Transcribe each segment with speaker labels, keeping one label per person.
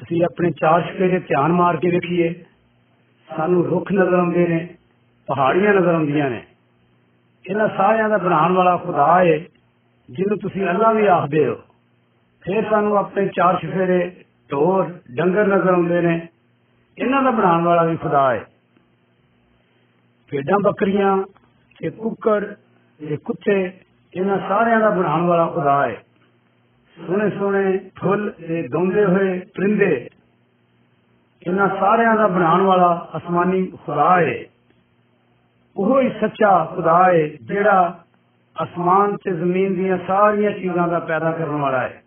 Speaker 1: ਅਸੀਂ ਆਪਣੇ ਚਾਰ ਸਪੇਰੇ ਧਿਆਨ ਮਾਰ ਕੇ ਵੇਖੀਏ ਸਾਨੂੰ ਰੁੱਖ ਨਜ਼ਰ ਆਉਂਦੇ ਨੇ ਪਹਾੜੀਆਂ ਨਜ਼ਰ ਆਉਂਦੀਆਂ ਨੇ ਇਹਨਾਂ ਸਾਰਿਆਂ ਦਾ ਬਣਾਉਣ ਵਾਲਾ ਖੁਦਾ ਹੈ ਜਿਹਨੂੰ ਤੁਸੀਂ ਅੱਲਾ ਵੀ ਆਖਦੇ ਹੋ ਫਿਰ ਸਾਨੂੰ ਆਪਣੇ ਚਾਰ ਸਪੇਰੇ ਢੋਰ ਡੰਗਰ ਨਜ਼ਰ ਆਉਂਦੇ ਨੇ ਇਹਨਾਂ ਦਾ ਬਣਾਉਣ ਵਾਲਾ ਵੀ ਖੁਦਾ ਹੈ ਭੇਡਾਂ ਬੱਕਰੀਆਂ ਤੇ ਕੁੱਕੜ ਤੇ ਕੁੱਤੇ ਇਹਨਾਂ ਸਾਰਿਆਂ ਦਾ ਬਣਾਉਣ ਵਾਲਾ ਖੁਦਾ ਹੈ ਸੋਹਣੇ ਸੋਹਣੇ ਫੁੱਲ ਤੇ ਗਾਉਂਦੇ ਹੋਏ ਪਰਿੰਦੇ ਇਹਨਾਂ ਸਾਰਿਆਂ ਦਾ ਬਣਾਉਣ ਵਾਲਾ ਅਸਮਾਨੀ ਖੁਦਾ ਹੈ ਉਹ ਹੀ ਸੱਚਾ ਖੁਦਾ ਹੈ ਜਿਹੜਾ ਅਸਮਾਨ ਤੇ ਜ਼ਮੀਨ ਦੀਆਂ ਸਾਰੀਆਂ ਚੀਜ਼ਾਂ ਦਾ ਪੈਦਾ ਕਰਨ ਵਾਲਾ ਹੈ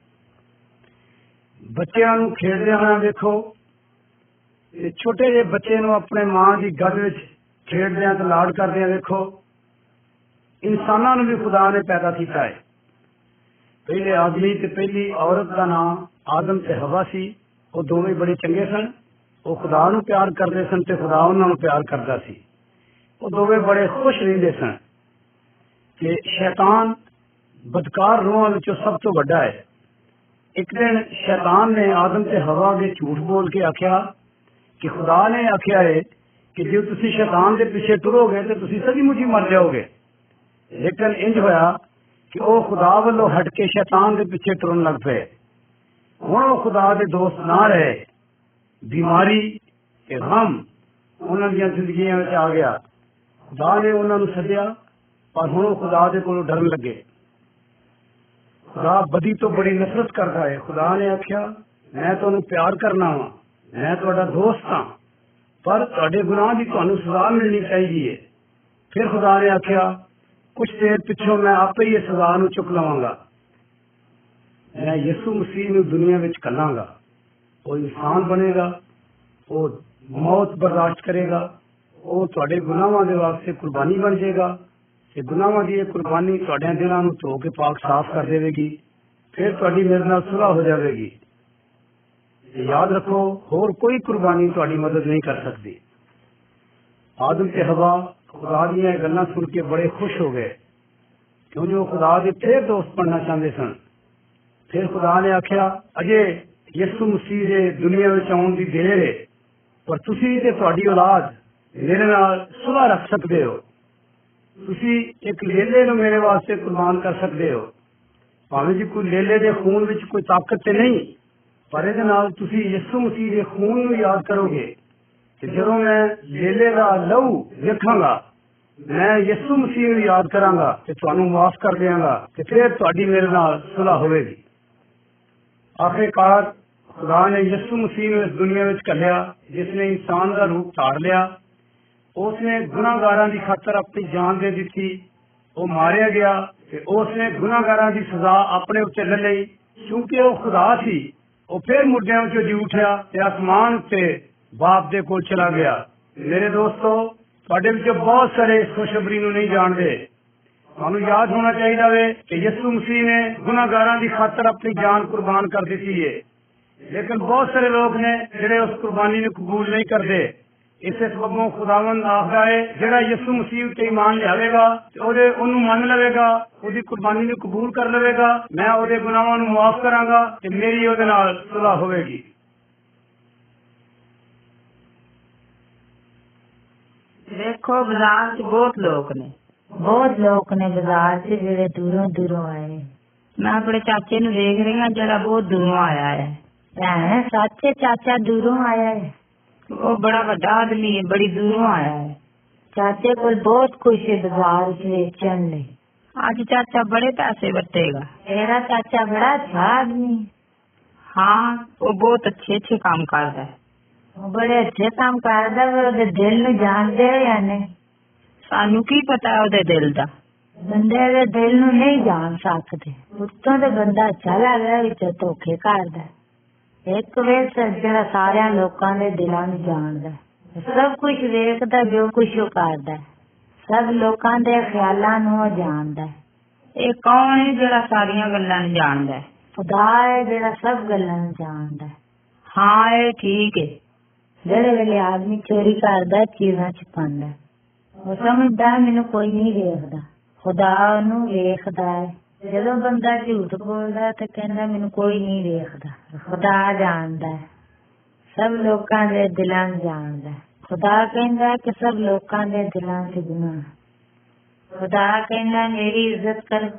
Speaker 1: ਬੱਚਿਆਂ ਨੂੰ ਖੇਡਦੇ ਹੋਇਆ ਵੇਖੋ ਤੇ ਛੋਟੇ ਜਿਹੇ ਬੱਚੇ ਨੂੰ ਆਪਣੇ ਮਾਂ ਦੀ ਗੱਦ ਵਿੱਚ ਖੇਡਦਿਆਂ ਤੇ ਲਾਡ ਕਰਦਿਆਂ ਵੇਖੋ ਇਨਸਾਨਾਂ ਨੂੰ ਵੀ ਖੁਦਾ ਨੇ ਪੈਦਾ ਕੀਤਾ ਹੈ ਪਹਿਲੇ ਆਦਮੀ ਤੇ ਪਹਿਲੀ ਔਰਤ ਦਾ ਨਾਮ ਆਦਮ ਤੇ ਹਵਾ ਸੀ ਉਹ ਦੋਵੇਂ ਬੜੇ ਚੰਗੇ ਸਨ ਉਹ ਖੁਦਾ ਨੂੰ ਪਿਆਰ ਕਰਦੇ ਸਨ ਤੇ ਖੁਦਾ ਉਹਨਾਂ ਨੂੰ ਪਿਆਰ ਕਰਦਾ ਸੀ ਉਹ ਦੋਵੇਂ ਬੜੇ ਖੁਸ਼ ਰਹਿੰਦੇ ਸਨ ਕਿ ਸ਼ੈਤਾਨ ਬਦਕਾਰ ਰੂਹਾਂ ਵਿੱਚੋਂ ਸਭ ਤੋਂ ਵੱਡਾ ਹੈ ਇੱਕ ਦਿਨ ਸ਼ੈਤਾਨ ਨੇ ਆਦਮ ਤੇ ਹਵਾ ਦੇ ਝੂਠ ਬੋਲ ਕੇ ਆਖਿਆ ਕਿ ਖੁਦਾ ਨੇ ਆਖਿਆ ਹੈ ਕਿ ਜੇ ਤੁਸੀਂ ਸ਼ੈਤਾਨ ਦੇ ਪਿੱਛੇ ਟੁਰੋਗੇ ਤੇ ਤੁਸੀਂ ਸੱਚਮੁੱਚ ਹੀ ਮਰ ਜਾਓਗੇ ਲੇਕਿਨ ਇੰਜ ਹੋਇਆ ਕਿ ਉਹ ਖੁਦਾ ਵੱਲੋਂ ਹਟ ਕੇ ਸ਼ੈਤਾਨ ਦੇ ਪਿੱਛੇ ਟੁਰਨ ਲੱਗ ਪਏ ਹੁਣ ਉਹ ਖੁਦਾ ਦੇ ਦੋਸਤ ਨਾ ਰਹੇ ਬਿਮਾਰੀ ਤੇ ਗਮ ਉਹਨਾਂ ਦੀਆਂ ਜ਼ਿੰਦਗੀਆਂ ਵਿੱਚ ਆ ਗਿਆ ਖੁਦਾ ਨੇ ਉਹਨਾਂ ਨੂੰ ਸੱਦਿਆ ਪਰ ਹੁਣ ਉਹ ਖੁਦਾ ਦੇ ਕੋਲੋਂ ਡਰਨ ਲੱਗੇ ਖੁਦਾ ਬਦੀ ਤੋਂ ਬੜੀ ਨਫ਼ਰਤ ਕਰਦਾ ਹੈ ਖੁਦਾ ਨੇ ਆਖਿਆ ਮੈਂ ਤੁਹਾਨੂੰ ਪਿਆਰ ਕਰਨਾ ਵਾਂ ਮੈਂ ਤੁਹਾਡਾ ਦੋਸਤ ਹਾਂ ਪਰ ਤੁਹਾਡੇ ਗੁਨਾਹ ਦੀ ਤੁਹਾਨੂੰ ਸਜ਼ਾ ਮਿਲਣੀ ਚਾਹੀਦੀ ਹੈ ਫਿਰ ਖੁਦਾ ਨੇ ਆਖਿਆ ਕੁਝ ਦੇਰ ਪਿੱਛੋਂ ਮੈਂ ਆਪੇ ਹੀ ਇਹ ਸਜ਼ਾ ਨੂੰ ਚੁੱਕ ਲਵਾਂਗਾ ਮੈਂ ਯਿਸੂ ਮਸੀਹ ਨੂੰ ਦੁਨੀਆ ਵਿੱਚ ਕੱਲਾਂਗਾ ਉਹ ਇਨਸਾਨ ਬਣੇਗਾ ਉਹ ਮੌਤ ਬਰਦਾਸ਼ਤ ਕਰੇਗਾ ਉਹ ਤੁਹਾਡੇ ਗੁਨਾਹਾਂ ਦੇ ਵਾਸਤੇ ਕੁਰਬਾਨੀ ਬਣ ਜਾਏਗਾ ਤੇ ਗੁਨਾਹਾਂ ਦੀ ਇਹ ਕੁਰਬਾਨੀ ਤੁਹਾਡੇ ਦਿਲਾਂ ਨੂੰ ਧੋ ਕੇ ਪਾਕ ਸਾਫ਼ ਕਰ ਦੇਵੇਗੀ ਫਿਰ ਤੁਹਾਡੀ ਮੇਰੇ ਨਾਲ ਸੁਲ੍ਹਾ ਹੋ ਜਾਵੇਗੀ ਤੇ ਯਾਦ ਰੱਖੋ ਹੋਰ ਕੋਈ ਕੁਰਬਾਨੀ ਤੁਹਾਡੀ ਮਦਦ ਨਹੀਂ ਕਰ ਸਕਦੀ ਆਦਮ ਤੇ ਹਵਾ ਖੁਦਾ ਦੀਆਂ ਇਹ ਗੱਲਾਂ ਸੁਣ ਕੇ ਬੜੇ ਖੁਸ਼ ਹੋ ਗਏ ਕਿਉਂ ਜੋ ਖੁਦਾ ਦੇ ਫੇਰ ਦੋਸਤ ਬਣਨਾ ਚਾਹੁੰਦੇ ਸਨ ਫਿਰ ਖੁਦਾ ਨੇ ਆਖਿਆ ਅਜੇ ਯਿਸੂ ਮਸੀਹ ਦੇ ਦੁਨੀਆ ਵਿੱਚ ਆਉਣ ਦੀ ਦੇਰ ਹੈ ਪਰ ਤੁਸੀਂ ਤੇ ਤੁਹਾਡੀ ਔਲਾਦ ਮੇਰੇ ਨਾਲ ਸੁਲਾ ਰੱਖ ਸਕਦੇ ਹੋ ਤੁਸੀਂ ਇੱਕ ਲੇਲੇ ਨੂੰ ਮੇਰੇ ਵਾਸਤੇ ਕੁਰਬਾਨ ਕਰ ਸਕਦੇ ਹੋ ਭਾਵੇਂ ਜੀ ਕੋਈ ਲੇਲੇ ਦੇ ਖੂਨ ਵਿੱਚ ਕੋਈ ਤਾਕਤ ਤੇ ਨਹੀਂ ਪਰ ਇਹਦੇ ਨਾਲ ਤੁਸੀਂ ਯਿਸੂ ਮਸੀਹ ਦੇ ਖੂਨ ਨੂੰ ਯਾਦ ਕਰੋਗੇ ਕਿ ਜਦੋਂ ਮੈਂ ਲੇਲੇ ਦਾ ਲਹੂ ਵੇਖਾਂਗਾ ਮੈਂ ਯਿਸੂ ਮਸੀਹ ਨੂੰ ਯਾਦ ਕਰਾਂਗਾ ਤੇ ਤੁਹਾਨੂੰ ਮਾਫ ਕਰ ਦਿਆਂਗਾ ਤੇ ਫਿਰ ਤੁਹਾਡੀ ਮੇਰੇ ਨਾਲ ਸੁਲ੍ਹਾ ਹੋਵੇਗੀ ਆਖਿਰਕਾਰ ਖੁਦਾ ਨੇ ਯਿਸੂ ਮਸੀਹ ਨੂੰ ਇਸ ਦੁਨੀਆ ਵਿੱਚ ਘੱਲਿਆ ਜਿਸ ਨੇ ਇਨਸਾਨ ਦਾ ਰੂਪ ਧਾਰ ਲਿਆ ਉਸ ਨੇ ਗੁਨਾਹਗਾਰਾਂ ਦੀ ਖਾਤਰ ਆਪਣੀ ਜਾਨ ਦੇ ਦਿੱਤੀ ਉਹ ਮਾਰਿਆ ਗਿਆ ਤੇ ਉਸ ਨੇ ਗੁਨਾਹਗਾਰਾਂ ਦੀ ਸਜ਼ਾ ਆਪਣੇ ਉੱਤੇ ਲੈ ਲਈ ਕਿਉਂਕਿ ਉਹ ਖੁਦਾ ਸੀ ਉਹ ਫਿਰ ਮੁਰਦਿਆਂ ਵਿੱਚੋਂ ਜੀ ਉਠਿਆ ਤੇ ਅਸਮਾਨ ਉੱਤੇ ਬਾਪ ਦੇ ਕੋਲ ਚਲਾ ਗਿਆ ਮੇਰੇ ਦੋਸਤੋ ਤੁਹਾਡੇ ਵਿੱਚੋਂ ਬਹੁਤ ਸਾਰੇ ਇਸ ਖੁਸ਼ਖਬਰੀ ਨੂੰ ਨਹੀਂ ਜਾਣਦੇ ਤੁਹਾਨੂੰ ਯਾਦ ਹੋਣਾ ਚਾਹੀਦਾ ਵੇ ਕਿ ਯਿਸੂ ਮਸੀਹ ਨੇ ਗੁਨਾਹਗਾਰਾਂ ਦੀ ਖਾਤਰ ਆਪਣੀ ਜਾਨ ਕੁਰਬਾਨ ਕਰ ਦਿੱਤੀ ਹੈ ਲੇਕਿਨ ਬਹੁਤ ਸਾਰੇ ਲੋਕ ਨੇ ਜਿਹੜੇ ਉਸ ਕੁਰਬਾਨੀ ਨੂੰ ਕਬੂਲ ਨਹੀਂ ਕਰਦੇ ਇਸੇ ਸਬਬੋਂ ਖੁਦਾਵੰਦ ਆਖਦਾ ਹੈ ਜਿਹੜਾ ਯਿਸੂ ਮਸੀਹ ਉੱਤੇ ਈਮਾਨ ਲਿਆਵੇਗਾ ਤੇ ਉਹਦੇ ਉਹਨੂੰ ਮੰਨ ਲਵੇਗਾ ਉਹਦੀ ਕੁਰਬਾਨੀ ਨੂੰ ਕਬੂਲ ਕਰ ਲਵੇਗਾ ਮੈਂ ਉਹਦੇ ਗੁਨਾਹਾਂ ਨੂੰ ਮਾਫ ਕਰਾਂਗਾ ਤੇ ਮੇਰੀ ਉਹਦੇ ਨਾਲ ਸੁਲ੍ਹਾ ਹੋਵੇਗੀ
Speaker 2: ਦੇਖੋ ਬਾਜ਼ਾਰ 'ਚ ਬਹੁਤ ਲੋਕ ਨੇ
Speaker 3: ਬਹੁਤ ਲੋਕ ਨੇ ਬਾਜ਼ਾਰ 'ਚ ਜਿਹੜੇ ਦੂਰੋਂ ਦੂਰੋਂ ਆਏ
Speaker 2: ਮੈਂ ਆਪਣੇ ਚਾਚੇ ਨੂੰ ਦੇਖ ਰਹੀ ਹਾਂ ਜਿਹੜਾ ਬਹੁਤ ਦੂਰੋਂ ਆਇਆ ਹੈ
Speaker 3: ਭੈਣ ਸੱਚੇ ਚਾਚਾ ਦੂਰੋਂ ਆਇਆ ਹੈ
Speaker 2: ਉਹ ਬੜਾ ਵੱਡਾ ਆਦਮੀ ਹੈ ਬੜੀ ਦੂਰੋਂ ਆਇਆ ਹੈ
Speaker 3: ਚਾਚੇ ਕੋਲ ਬਹੁਤ ਕੁਛ ਹੈ ਬਾਜ਼ਾਰ 'ਚ ਵੇਚਣ ਲਈ
Speaker 2: ਅੱਜ ਚਾਚਾ ਬੜੇ ਪੈਸੇ ਵਰਤੇਗਾ
Speaker 3: ਤੇਰਾ ਚਾਚਾ ਬੜਾ ਅੱਛਾ ਆਦਮੀ ਹੈ।
Speaker 2: ਹਾਂ ਉਹ ਬਹੁਤ ਅੱਛੇ ਅੱਛੇ ਕੰਮ ਕਰਦਾ ਹੈ
Speaker 3: ਉਹ ਬੜੇ ਅੱਛੇ ਕੰਮ ਕਰਦਾ ਵਾ ਉਹਦੇ ਦਿਲ ਨੂੰ ਜਾਣਦੇ ਹੋ ਜਾਂ ਨਹੀਂ
Speaker 2: ਸਾਨੂੰ ਕੀ ਪਤਾ ਹੈ ਉਹਦੇ ਦਿਲ ਦਾ
Speaker 3: ਬੰਦੇ ਦੇ ਦਿਲ ਨੂੰ ਨਹੀਂ ਜਾਣ ਸਕਦੇ ਉੱਤੋਂ ਤੇ ਬੰਦਾ ਅੱਛਾ ਲੱਗਦਾ ਵਿੱਚ ਧੋਖੇ ਕਰਦਾ ਇੱਕ ਵੇਸ ਜਿਹੜਾ ਸਾਰਿਆਂ ਲੋਕਾਂ ਦੇ ਦਿਲਾਂ ਨੂੰ ਜਾਣਦਾ ਸਭ ਕੁਝ ਵੇਖਦਾ ਜੋ ਕੁਝ ਉਹ ਕਰਦਾ ਸਭ ਲੋਕਾਂ ਦੇ ਖਿਆਲਾਂ ਨੂੰ ਉਹ ਜਾਣਦਾ
Speaker 2: ਇਹ ਕੌਣ ਹੈ ਜਿਹੜਾ ਸਾਰੀਆਂ ਗੱਲਾਂ ਨੂੰ ਜਾਣਦਾ ਹੈ
Speaker 3: ਖੁਦਾ ਹੈ ਜਿਹੜਾ ਸਭ ਗੱਲਾਂ ਨੂੰ ਜਾਣਦਾ
Speaker 2: ਹਾਂ ਇਹ ਠੀਕ ਹੈ
Speaker 3: ਜਿਹੜੇ ਵੇਲੇ ਆਦਮੀ ਚੋਰੀ ਕਰਦਾ ਚੀਜ਼ਾਂ ਛੁਪਾਉਂਦਾ ਉਹ ਸਮਝਦਾ ਮੈਨੂੰ ਕੋਈ ਨਹੀਂ ਵੇਖਦਾ ਖੁਦਾ ਉਹਨੂੰ ਵੇਖਦਾ ਹੈ ਜਦੋਂ ਬੰਦਾ ਝੂਠ ਬੋਲਦਾ ਤੇ ਕਹਿੰਦਾ ਮੈਨੂੰ ਕੋਈ ਨਹੀਂ ਵੇਖਦਾ ਖੁਦਾ ਜਾਣਦਾ ਹੈ ਸਭ ਲੋਕਾਂ ਦੇ ਦਿਲਾਂ ਨੂੰ ਜਾਣਦਾ ਹੈ। ਖੁਦਾ ਕਹਿੰਦਾ ਕਿ ਸਭ ਲੋਕਾਂ ਦੇ ਦਿਲਾਂ 'ਚ ਗੁਨਾਹ ਖੁਦਾ ਕਹਿੰਦਾ ਮੇਰੀ ਇੱਜ਼ਤ ਕਰ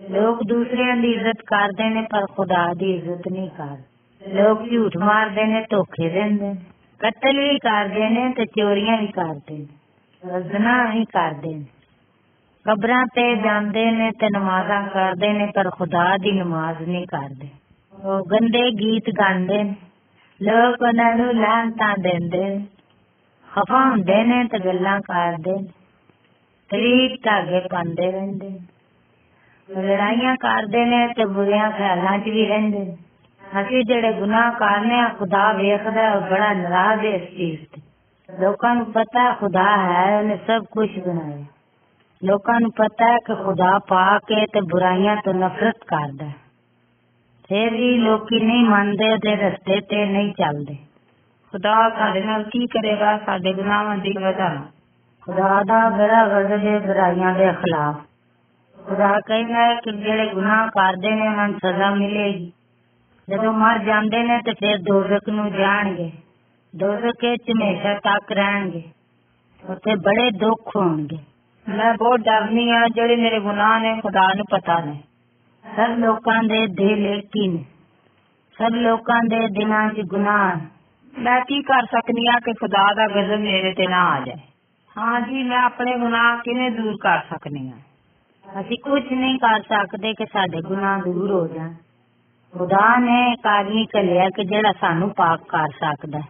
Speaker 3: ਲੋਕ ਦੂਸਰਿਆਂ ਦੀ ਇੱਜ਼ਤ ਕਰਦੇ ਨੇ ਪਰ ਖੁਦਾ ਦੀ ਇੱਜ਼ਤ ਨਹੀਂ ਕਰਦੇ ਲੋਕ ਝੂਠ ਮਾਰਦੇ ਨੇ ਧੋਖੇ ਦਿੰਦੇ ਨੇ कत्ल भी कर देने ते चोरियाँ भी कर देने रजना भी कर देने कब्रों ते जाते ने ते नमाजा करते ने पर खुदा दी नमाज़ नहीं करते वो गंदे गीत गाते लोग उन्होंने लानता देंदे खफा होंगे ने ते गल्ला करते तरीक धागे पाते रहते लड़ाइया करते ने ते बुरिया ख्याल च भी रहते ਬੁਰਿਆਂ ਖਿਆਲਾਂ 'ਚ ਵੀ ਰਹਿੰਦੇ ਨੇ ਅਸੀਂ ਜਿਹੜੇ ਗੁਨਾਹ ਕਰਨੇ ਆ ਖੁਦਾ ਵੇਖਦਾ ਹੈ, ਉਹ ਬੜਾ ਨਾਰਾਜ਼ ਹੈ ਇਸ ਚੀਜ਼ ਤੇ ਲੋਕਾਂ ਨੂੰ ਪਤਾ ਹੈ ਖੁਦਾ ਹੈ ਉਹਨੇ ਸਭ ਕੁਝ ਬਣਾਇਆ ਲੋਕਾਂ ਨੂੰ ਪਤਾ ਹੈ ਕਿ ਖੁਦਾ ਪਾਕ ਹੈ ਤੇ ਬੁਰਾਈਆਂ ਤੋਂ ਨਫ਼ਰਤ ਕਰਦਾ ਹੈ ਫਿਰ ਵੀ ਲੋਕੀ ਨਹੀਂ ਮੰਨਦੇ ਉਹਦੇ ਰਸਤੇ ਤੇ ਨਹੀਂ ਚੱਲਦੇ
Speaker 2: ਖੁਦਾ ਸਾਡੇ ਨਾਲ ਕੀ ਕਰੇਗਾ ਸਾਡੇ ਗੁਨਾਹਾਂ ਦੀ ਵਜ੍ਹਾ ਨਾਲ
Speaker 3: ਖੁਦਾ ਦਾ ਬੜਾ ਗਜ਼ਬ ਹੈ ਬੁਰਾਈਆਂ ਦੇ ਖਿਲਾਫ ਖੁਦਾ ਕਹਿੰਦਾ ਹੈ ਕਿ ਜਿਹੜੇ ਗੁਨਾਹ ਕਰਦੇ ਨੇ ਉਹਨਾਂ ਨੂੰ ਸਜ਼ਾ ਮਿਲੇਗੀ ਜਦੋਂ ਮਰ ਜਾਂਦੇ ਨੇ ਤੇ ਫਿਰ ਦੋਜ਼ਖ ਨੂੰ ਜਾਣਗੇ ਦੋਜ਼ਖ ਵਿੱਚ ਹਮੇਸ਼ਾ ਤੱਕ ਰਹਿਣਗੇ ਉੱਥੇ ਬੜੇ ਦੁੱਖ ਹੋਣਗੇ
Speaker 2: ਮੈਂ ਬਹੁਤ ਡਰਨੀ ਆ ਜਿਹੜੇ ਮੇਰੇ ਗੁਨਾਹ ਨੇ ਖੁਦਾ ਨੂੰ ਪਤਾ ਨੇ
Speaker 3: ਸਭ ਲੋਕਾਂ ਦੇ ਦਿਲ ਇੱਕ ਹੀ ਨੇ ਸਭ ਲੋਕਾਂ ਦੇ ਦਿਲਾਂ 'ਚ ਗੁਨਾਹ ਹਨ।
Speaker 2: ਮੈਂ ਕੀ ਕਰ ਸਕਦੀ ਆ ਕਿ ਖੁਦਾ ਦਾ ਗਜ਼ਬ ਮੇਰੇ ਤੇ ਨਾ ਆ ਜਾਏ ਹਾਂ ਜੀ ਮੈਂ ਆਪਣੇ ਗੁਨਾਹ ਕਿਵੇਂ ਦੂਰ ਕਰ ਸਕਦੀ ਆ
Speaker 3: ਅਸੀਂ ਕੁਝ ਨਹੀਂ ਕਰ ਸਕਦੇ ਕਿ ਸਾਡੇ ਗੁਨਾਹ ਦੂਰ ਹੋ ਜਾਣ ਖੁਦਾ ਨੇ ਇੱਕ ਆਦਮੀ ਘੱਲਿਆ ਕਿ ਜਿਹੜਾ ਸਾਨੂੰ ਪਾਕ ਕਰ ਸਕਦਾ ਹੈ।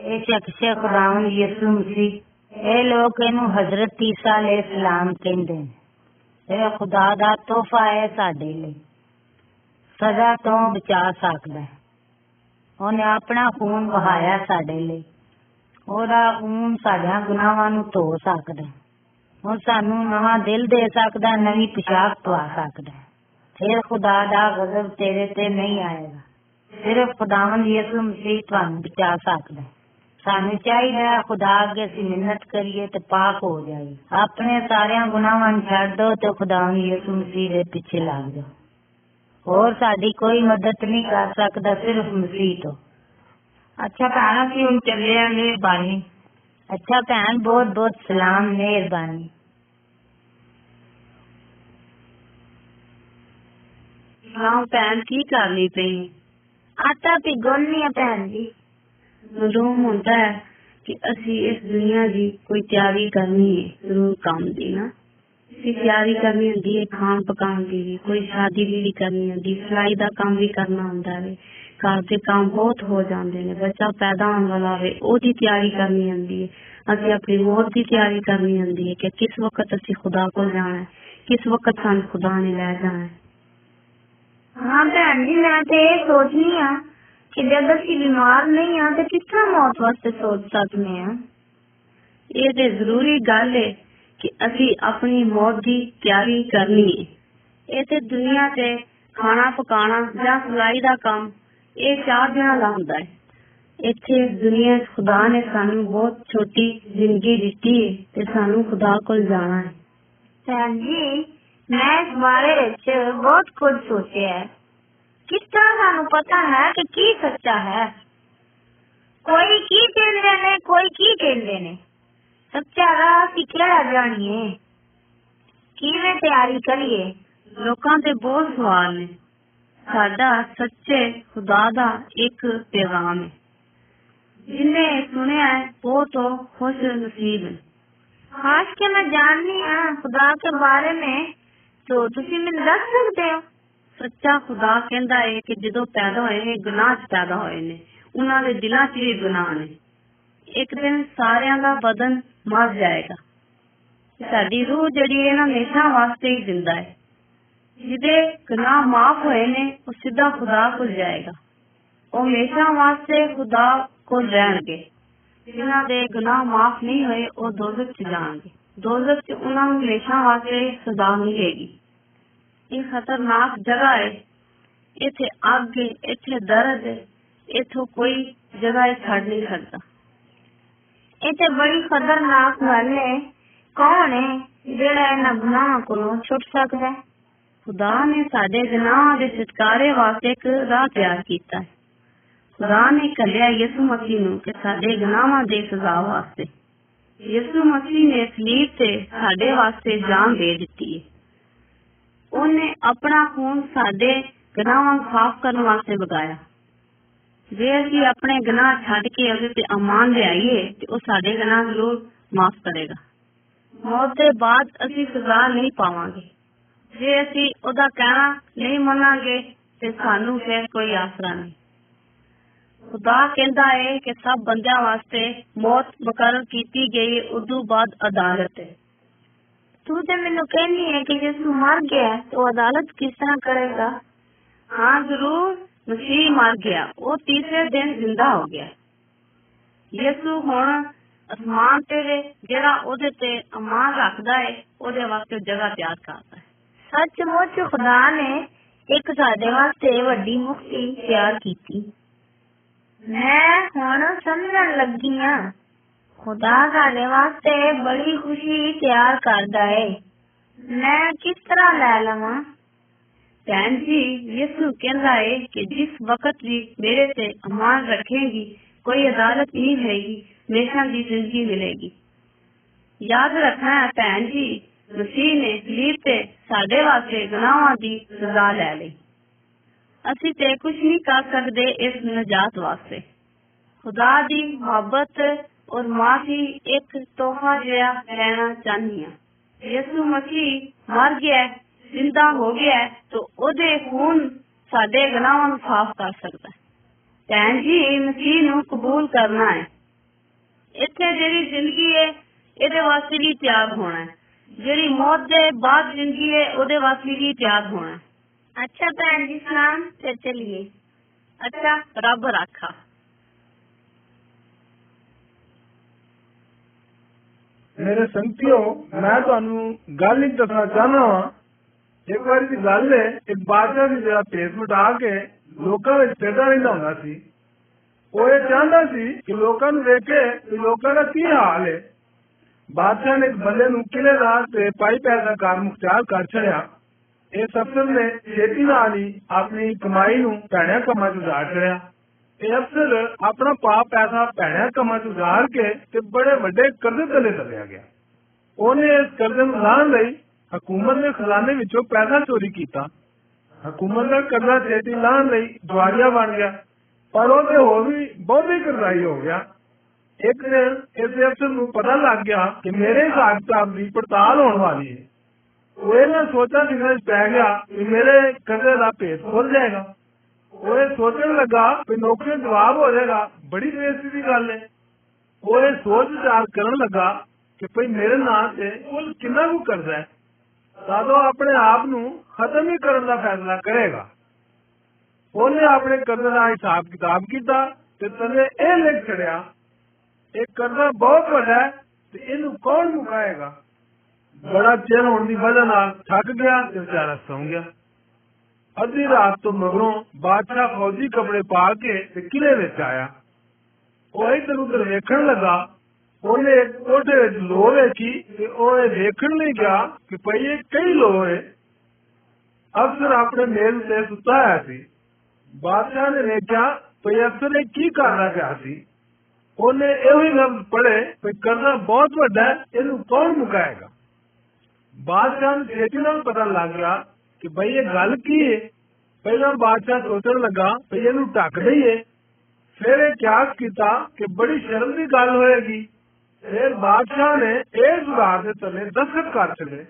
Speaker 3: ਇਹ ਸ਼ਖਸ ਹੈ ਖੁਦਾਵੰਦ ਯਿਸੂ ਮਸੀਹ ਇਹ ਲੋਕ ਇਹਨੂੰ ਹਜ਼ਰਤ ਈਸਾ ਅਲੈਹਿਸਲਾਮ ਕਹਿੰਦੇ ਨੇ। ਇਹ ਖੁਦਾ ਦਾ ਤੋਹਫਾ ਹੈ ਸਾਡੇ ਲਈ। ਸਜ਼ਾ ਤੋਂ ਬਚਾ ਸਕਦਾ ਹੈ। ਉਹਨੇ ਆਪਣਾ ਖੂਨ ਵਹਾਇਆ ਸਾਡੇ ਲਈ। ਉਹਦਾ ਖੂਨ ਸਾਡਿਆਂ ਗੁਨਾਹਾਂ ਨੂੰ ਧੋ ਸਕਦਾ ਹੈ। ਉਹ ਸਾਨੂੰ ਨਵਾਂ ਦਿਲ ਦੇ ਸਕਦਾ ਹੈ, ਨਵੀਂ ਪੋਸ਼ਾਕ ਪਵਾ ਸਕਦਾ ਹੈ। ਫਿਰ ਖੁਦਾ ਦਾ ਗਜ਼ਬ ਤੇਰੇ ਤੇ ਨਹੀਂ ਆਏਗਾ ਸਿਰਫ ਖੁਦਾਵੰਦ ਯਿਸੂ ਮਸੀਹ ਤੁਹਾਨੂੰ ਬਚਾ ਸਕਦਾ ਹੈ। ਸਾਨੂੰ ਚਾਹੀਦਾ ਹੈ ਖੁਦਾ ਅੱਗੇ ਅਸੀਂ ਮਿਹਨਤ ਕਰੀਏ ਤੇ ਪਾਕ ਹੋ ਜਾਈਏ ਆਪਣੇ ਸਾਰਿਆਂ ਗੁਨਾਹਾਂ ਨੂੰ ਛੱਡ ਦਿਓ ਤੇ ਖੁਦਾਵੰਦ ਯਿਸੂ ਮਸੀਹ ਦੇ ਪਿੱਛੇ ਲੱਗ ਜਾਓ ਹੋਰ ਸਾਡੀ ਕੋਈ ਮਦਦ ਨਹੀਂ ਕਰ ਸਕਦਾ ਸਿਰਫ ਮਸੀਹ ਤੋਂ
Speaker 2: ਅੱਛਾ ਭੈਣ ਅਸੀਂ ਹੁਣ ਚੱਲੇ ਆ ਮਿਹਰਬਾਨੀ
Speaker 3: ਅੱਛਾ ਭੈਣ ਬਹੁਤ ਬਹੁਤ ਸਲਾਮ ਮਿਹਰਬਾਨੀ
Speaker 2: ਹਾਂ ਭੈਣ ਕੀ ਕਰਨੀ ਪਈ
Speaker 3: ਆਟਾ ਪਿਗੋਲਨੀ ਆ ਭੈਣ ਜੀ
Speaker 2: ਮਲੂਮ ਹੁੰਦਾ ਹੈ ਕਿ ਅਸੀਂ ਇਸ ਦੁਨੀਆ ਦੀ ਕੋਈ ਤਿਆਰੀ ਕਰਨੀ ਹੈ ਜ਼ਰੂਰ ਕੰਮ ਦੀ ਨਾ ਅਸੀਂ ਤਿਆਰੀ ਕਰਨੀ ਹੁੰਦੀ ਹੈ ਖਾਣ ਪਕਾਉਣ ਦੀ ਵੀ ਕੋਈ ਸ਼ਾਦੀ ਵੀ ਕਰਨੀ ਹੁੰਦੀ ਸਿਲਾਈ ਦਾ ਕੰਮ ਵੀ ਕਰਨਾ ਹੁੰਦਾ ਹੈ ਘਰ ਦੇ ਕੰਮ ਬਹੁਤ ਹੋ ਜਾਂਦੇ ਨੇ ਬੱਚਾ ਪੈਦਾ ਹੋਣ ਵਾਲਾ ਹੋਵੇ ਉਹਦੀ ਤਿਆਰੀ ਕਰਨੀ ਹੁੰਦੀ ਹੈ ਅਸੀਂ ਆਪਣੀ ਮੌਤ ਦੀ ਤਿਆਰੀ ਕਰਨੀ ਹੁੰਦੀ ਹੈ ਕਿ ਕਿਸ ਵਕਤ ਅਸੀਂ ਖੁਦਾ ਕੋਲ ਜਾਣਾ ਹੈ ਕਿਸ ਵਕਤ ਸਾਨੂੰ ਖੁਦਾ ਨੇ ਲੈ ਜਾਣਾ ਹੈ
Speaker 3: हाँ भैन जी मैं तो ये कि जब बीमार नहीं तो
Speaker 2: मौत वास्ते सोच हैं ये तो ज़रूरी गल है कि असी अपनी मौत की तैयारी करनी है ये तो दुनिया से खाना पकाना या सिलाई का काम ये चार दिन का होंगे इथे दुनिया खुदा ने सानू बहुत छोटी ज़िंदगी दिखी है सानू खुदा को जाना
Speaker 3: है जी ਮੈਂ ਇਸ ਬਾਰੇ ਵਿੱਚ ਬਹੁਤ ਕੁਝ ਸੋਚਿਆ ਹੈ ਕਿਸ ਤਰ੍ਹਾਂ ਸਾਨੂੰ ਪਤਾ ਹੈ ਕਿ ਕੀ ਸੱਚਾ ਹੈ ਕੋਈ ਕੀ ਕਹਿੰਦੇ ਨੇ ਕੋਈ ਕੀ ਕਹਿੰਦੇ ਨੇ ਸੱਚਾ ਰਾਹ ਅਸੀਂ ਕਿਹੜਾ ਜਾਣੀਏ ਕਿਵੇਂ ਤਿਆਰੀ ਕਰੀਏ
Speaker 2: ਲੋਕਾਂ ਦੇ ਬਹੁਤ ਸਵਾਲ ਨੇ ਸਾਡਾ ਸੱਚੇ ਖੁਦਾ ਦਾ ਇੱਕ ਪੈਗਾਮ ਹੈ ਜਿਨੇ ਸੁਣਿਆ ਹੈ ਉਹ ਤੋਂ ਖੁਸ਼ ਨਸੀਬ ਹੈ
Speaker 3: खास के मैं जाननी है खुदा के बारे में तो ਤੁਸੀਂ ਮੈਨੂੰ ਦੱਸ ਸਕਦੇ ਹੋ
Speaker 2: ਸੱਚਾ ਖੁਦਾ ਕਹਿੰਦਾ ਹੈ ਕਿ ਜਦੋਂ ਪੈਦਾ ਹੋਏ ਨੇ ਗੁਨਾਹ 'ਚ ਪੈਦਾ ਹੋਏ ਨੇ ਉਹਨਾਂ ਦੇ ਦਿਲਾਂ 'ਚ ਵੀ ਗੁਨਾਹ ਨੇ ਇੱਕ ਦਿਨ ਸਾਰਿਆਂ ਦਾ ਬਦਨ ਮਰ ਜਾਏਗਾ ਸਾਡੀ ਰੂਹ ਜਿਹੜੀ ਹੈ ਨਾ ਹਮੇਸ਼ਾ ਵਾਸਤੇ ਹੀ ਜ਼ਿੰਦਾ ਹੈ ਜਿਹਦੇ ਗੁਨਾਹ ਮਾਫ ਹੋਏ ਨੇ ਉਹ ਸਿੱਧਾ ਖੁਦਾ ਕੋਲ ਜਾਏਗਾ ਉਹ ਹਮੇਸ਼ਾ ਵਾਸਤੇ ਖੁਦਾ ਕੋਲ ਰਹਿਣਗੇ ਜਿਨ੍ਹਾਂ ਦੇ ਗੁਨਾਹ ਮਾਫ ਨਹੀਂ ਹੋਏ ਉਹ ਦੋਜ਼ਖ 'ਚ ਜਾਣਗੇ दोजक से उन्हें हमेशा वास्ते सजा मिलेगी। ये खतरनाक जगह है। इथे आग है, इथे दर्द है। इथो कोई जगह छड़ नहीं
Speaker 3: सकता। इथे बड़ी खतरनाक गल है। कौन है जेड़ा इन गुनाह को छुट सकता है?
Speaker 2: खुदा ने साडे गुनाह दे छुटकारे वास्ते एक राह तैयार कीता है। खुदा ने कलिया यीशु मसीह नु के साडे गुनाहां दे सजा वास्ते। ਯਿਸੂ ਮਸੀਹ ਨੇ ਸਲੀਬ ਤੇ ਸਾਡੇ ਵਾਸਤੇ ਜਾਨ ਦੇ ਦਿੱਤੀ ਹੈ ਉਹਨੇ ਆਪਣਾ ਖੂਨ ਸਾਡੇ ਗੁਨਾਹਾਂ ਨੂੰ ਸਾਫ਼ ਕਰਨ ਵਾਸਤੇ ਵਗਾਇਆ ਜੇ ਅਸੀਂ ਆਪਣੇ ਗੁਨਾਹ ਛੱਡ ਕੇ ਉਹਦੇ ਤੇ ਅਮਾਨ ਲਿਆਈਏ ਤੇ ਉਹ ਸਾਡੇ ਗੁਨਾਹ ਜ਼ਰੂਰ ਮਾਫ ਕਰੇਗਾ ਮੌਤ ਦੇ ਬਾਅਦ ਅਸੀਂ ਸਜ਼ਾ ਨਹੀਂ ਪਾਵਾਂਗੇ ਜੇ ਅਸੀਂ ਉਹਦਾ ਕਹਿਣਾ ਨਹੀਂ ਮੰਨਾਂਗੇ ਤੇ ਸਾਨੂੰ ਫਿਰ ਕੋਈ ਆਸਰਾ ਨਹੀਂ ਖੁਦਾ ਕਹਿੰਦਾ ਹੈ ਕਿ ਸਭ ਬੰਦਿਆਂ ਵਾਸਤੇ ਮੌਤ ਮੁਕਰਰ ਕੀਤੀ ਗਈ ਉਦੋਂ ਬਾਅਦ ਅਦਾਲਤ ਹੈ
Speaker 3: ਤੂੰ ਤੇ ਮੈਨੂੰ ਕਹਿੰਦੀ ਹੈ ਕਿ ਯਿਸੂ ਮਰ ਗਿਆ ਹੈ, तो अदालत किस तरह करेगा
Speaker 2: ਹਾਂ ਜ਼ਰੂਰ ਮਸੀਹ ਮਰ ਗਿਆ ਉਹ ਤੀਸਰੇ ਦਿਨ ਜ਼ਿੰਦਾ ਹੋ ਗਿਆ ਯਿਸੂ ਹੁਣ ਅਸਮਾਨ ਤੇ ਵੇ, ਜਿਹੜਾ ਉਹਦੇ ਤੇ ਅਮਾਨ ਰੱਖਦਾ ਹੈ ਉਹਦੇ ਵਾਸਤੇ ਜਗ੍ਹਾ ਤਿਆਰ ਕਰਦਾ ਹੈ
Speaker 3: ਸੱਚਮੁੱਚ ਖੁਦਾ ਨੇ ਇੱਕ ਸਾਡੇ ਵਾਸਤੇ ਵੱਡੀ ਮੁਕਤੀ ਤਿਆਰ ਕੀਤੀ ਮੈਂ ਹੁਣ ਸਮਝਣ ਲੱਗੀ ਆ ਖੁਦਾ ਸਾਡੇ ਵਾਸਤੇ ਬੜੀ ਖੁਸ਼ੀ ਤਿਆਰ ਕਰਦਾ ਏ ਮੈਂ ਕਿਸ ਤਰ੍ਹਾਂ ਲੈ ਲਵਾਂ
Speaker 2: ਭੈਣ ਜੀ ਯਿਸੂ ਕਹਿੰਦਾ ਹੈ ਕਿ ਜਿਸ ਵਕਤ ਵੀ ਮੇਰੇ ਤੇ ਅਮਾਨ ਰੱਖੇਗੀ ਕੋਈ ਅਦਾਲਤ ਨਹੀਂ ਹੋਏਗੀ ਹਮੇਸ਼ਾ ਦੀ ਜ਼ਿੰਦਗੀ ਮਿਲੇਗੀ ਯਾਦ ਰੱਖਣਾ ਹੈ ਭੈਣ ਜੀ ਮਸੀਹ ਨੇ ਸਲੀਬ ਤੇ ਸਾਡੇ ਵਾਸਤੇ ਗੁਨਾਹਾਂ ਦੀ ਸਜ਼ਾ ਲੈ ਲਈ ਅਸੀਂ ਤੇ ਕੁਝ ਨਹੀਂ ਕਰ ਸਕਦੇ ਇਸ ਨਜਾਤ ਵਾਸਤੇ ਖੁਦਾ ਦੀ ਮੁਹੱਬਤ ਔਰ ਮਾਫੀ ਇੱਕ ਤੋਹਫਾ ਜਿਹਾ ਲੈਣਾ ਚਾਹਨੀ ਹਾਂ ਯਿਸੂ ਮਸੀਹ ਮਰ ਗਿਆ ਹੈ, ਜ਼ਿੰਦਾ ਹੋ ਗਿਆ ਹੈ, ਤਾਂ ਉਹਦੇ ਖੂਨ ਸਾਡੇ ਗੁਨਾਹਾਂ ਨੂੰ ਸਾਫ਼ ਕਰ ਸਕਦਾ ਹੈ ਭੈਣ ਜੀ ਮਸੀਹ ਨੂੰ ਕਬੂਲ ਕਰਨਾ ਹੈ ਇੱਥੇ ਜਿਹੜੀ ਜ਼ਿੰਦਗੀ ਹੈ ਇਹਦੇ ਵਾਸਤੇ ਵੀ ਤਿਆਗ ਹੋਣਾ ਹੈ ਜਿਹੜੀ ਮੌਤ ਦੇ ਬਾਅਦ ਜ਼ਿੰਦਗੀ ਹੈ ਉਹਦੇ ਵਾਸਤੇ ਵੀ ਤਿਆਗ ਹੋਣਾ ਹੈ
Speaker 3: ਅੱਛਾ ਭੈਣ ਜੀ ਸਲਾਮ ਫਿਰ ਚਲਿਏ
Speaker 2: ਅੱਛਾ ਰੱਬ ਰਾਖਾ
Speaker 4: ਮੇਰੇ ਸੰਗਤਿਓ ਮੈਂ ਤੁਹਾਨੂੰ ਗੱਲ ਹੀ ਦੱਸਣਾ ਚਾਹਨਾ ਹਾਂ ਇੱਕ ਵਾਰੀ ਦੀ ਗੱਲ ਹੈ ਇੱਕ ਬਾਦਸ਼ਾਹ ਸੀ ਜਿਹੜਾ ਭੇਸ ਮਿਟਾ ਕੇ ਲੋਕਾਂ ਵਿੱਚ ਫਿਰਦਾ ਰਹਿੰਦਾ ਹੁੰਦਾ ਸੀ ਉਹ ਇਹ ਚਾਹੁੰਦਾ ਸੀ ਕਿ ਲੋਕਾਂ ਨੂੰ ਵੇਖੇ ਕਿ ਲੋਕਾਂ ਦਾ ਕੀ ਹਾਲ ਹੈ ਬਾਦਸ਼ਾਹ ਨੇ ਇੱਕ ਬੰਦੇ ਨੂੰ ਕਿਲੇ ਦਾ ਤੇ ਪਾਈ ਪੈਰ ਦਾ ਕਾਰ ਮੁਖਤਿਆਰ ਕਰ ਛੜਿਆ ਇਸ ਅਫਸਰ ਨੇ ਛੇਤੀ ਨਾਲ ਹੀ ਆਪਣੀ ਕਮਾਈ ਨੂੰ ਭੈਣਿਆਂ ਕੰਮਾਂ 'ਚ ਉਜਾੜ ਛੜਿਆ ਇਹ ਅਫਸਰ ਆਪਣਾ ਪਾਪ ਪੈਸਾ ਭੈਣਿਆਂ ਕੰਮਾਂ 'ਚ ਉਜਾੜ ਕੇ ਤੇ ਬੜੇ ਵੱਡੇ ਕਰਜ਼ੇ ਥੱਲੇ ਦਬਿਆ ਗਿਆ। ਉਹਨੇ ਇਸ ਕਰਜ਼ੇ ਨੂੰ ਲਾਹਣ ਲਈ ਹਕੂਮਤ ਦੇ ਖਜ਼ਾਨੇ ਵਿੱਚੋਂ ਪੈਸਾ ਚੋਰੀ ਕੀਤਾ। ਹਕੂਮਤ ਦਾ ਕਰਜ਼ਾ ਛੇਤੀ ਲਾਹਣ ਲਈ ਦਵਾਰੀਆ ਬਣ ਗਿਆ, ਪਰ ਉਹ ਤੇ ਹੋਰ ਵੀ ਬਹੁਤੀ ਕਰਜ਼ਾਈ ਹੋ ਗਿਆ। ਇੱਕ ਦਿਨ ਇਸ ਅਫਸਰ ਨੂੰ ਪਤਾ ਲੱਗ ਗਿਆ ਕਿ ਮੇਰੇ ਹਿਸਾਬ ਕਿਤਾਬ ਦੀ ਪੜਤਾਲ ਹੋਣ ਵਾਲੀ ਹੈ। ਉਹ ਇਹਨਾਂ ਸੋਚਾਂ ਦੇ ਵਿੱਚ ਪੈ ਗਿਆ ਕਿ ਮੇਰੇ ਕਰਜ਼ੇ ਦਾ ਭੇਤ ਖੁੱਲ ਜਾਏਗਾ। ਉਹ ਇਹ ਸੋਚਣ ਲੱਗਾ ਕਿ ਨੌਕਰੀ ਦਾ ਜਵਾਬ ਹੋ ਜਾਏਗਾ। ਬੜੀ ਬੇਇੱਜ਼ਤੀ ਦੀ ਗੱਲ ਹੈ ਉਹ ਇਹ ਸੋਚ ਵਿਚਾਰ ਕਰਨ ਲੱਗਾ ਕਿ ਭਈ ਮੇਰੇ ਨਾਂ ਤੇ ਕੁੱਲ ਕਿੰਨਾ ਕੁ ਕਰਜ਼ਾ ਹੈ? ਤਾਂ ਉਹ ਆਪਣੇ ਆਪ ਨੂੰ ਖਤਮ ਹੀ ਕਰਨ ਦਾ ਫੈਸਲਾ ਕਰੇਗਾ। ਉਹਨੇ ਆਪਣੇ ਕਰਜ਼ੇ ਦਾ ਹਿਸਾਬ ਕਿਤਾਬ ਕੀਤਾ ਤੇ ਤਦੇ ਇਹ ਲਿਖ ਛੜਿਆ ਇਹ ਕਰਜ਼ਾ ਬਹੁਤ ਵੱਡਾ ਹੈ ਤੇ ਇਹਨੂੰ ਕੌਣ ਮੁਕਾਏਗਾ ਬੜਾ ਚਿਰ ਹੋਣ ਦੀ ਵਜ੍ਹਾ ਨਾਲ ਥੱਕ ਗਿਆ ਤੇ ਵਿਚਾਰਾ ਸੌਂ ਗਿਆ ਅੱਧੀ ਰਾਤ ਤੋਂ ਮਗਰੋਂ ਬਾਦਸ਼ਾਹ ਫੌਜੀ ਕੱਪੜੇ ਪਾ ਕੇ ਤੇ ਕਿਲੇ ਵਿੱਚ ਆਇਆ ਉਹ ਇੱਧਰ ਉੱਧਰ ਵੇਖਣ ਲੱਗਾ ਉਹਨੇ ਇੱਕ ਕੋਠੇ ਵਿੱਚ ਲੋਹ ਵੇਖੀ ਤੇ ਉਹ ਇਹ ਵੇਖਣ ਲਈ ਗਿਆ ਕਿ ਭਈ ਇਹ ਕਈ ਲੋਹ ਹੈ ਅਫਸਰ ਆਪਣੇ ਮੇਜ਼ ਤੇ ਸੁੱਤਾ ਹੋਇਆ ਸੀ ਬਾਦਸ਼ਾਹ ਨੇ ਵੇਖਿਆ ਭਈ ਅਫਸਰ ਇਹ ਕੀ ਕਰਦਾ ਪਿਆ ਸੀ ਉਹਨੇ ਇਹੋ ਹੀ ਲਫ਼ਜ਼ ਪੜ੍ਹੇ ਕਿ ਕਰਜ਼ਾ ਬਹੁਤ ਵੱਡਾ ਹੈ ਇਹਨੂੰ ਕੌਣ ਮੁਕਾਏਗਾ ਬਾਦਸ਼ਾਹ ਨੂੰ ਛੇਤੀ ਨਾਲ ਪਤਾ ਲੱਗ ਗਿਆ ਕਿ ਭਈ ਇਹ ਗੱਲ ਕੀ ਹੈ ਪਹਿਲਾਂ ਬਾਦਸ਼ਾਹ ਸੋਚਣ ਲੱਗਾ ਭਈ ਇਹਨੂੰ ਢੱਕ ਦਈਏ। ਫਿਰ ਇਹ ਕਿਆਸ ਕੀਤਾ ਕਿ ਬੜੀ ਸ਼ਰਮ ਦੀ ਗੱਲ ਹੋਏਗੀ। ਫਿਰ ਬਾਦਸ਼ਾਹ ਨੇ ਇਹ ਸੁਧਾਰ ਦੇ ਥੱਲੇ ਦਸਤਖਤ ਕਰ ਛੱਡੇ।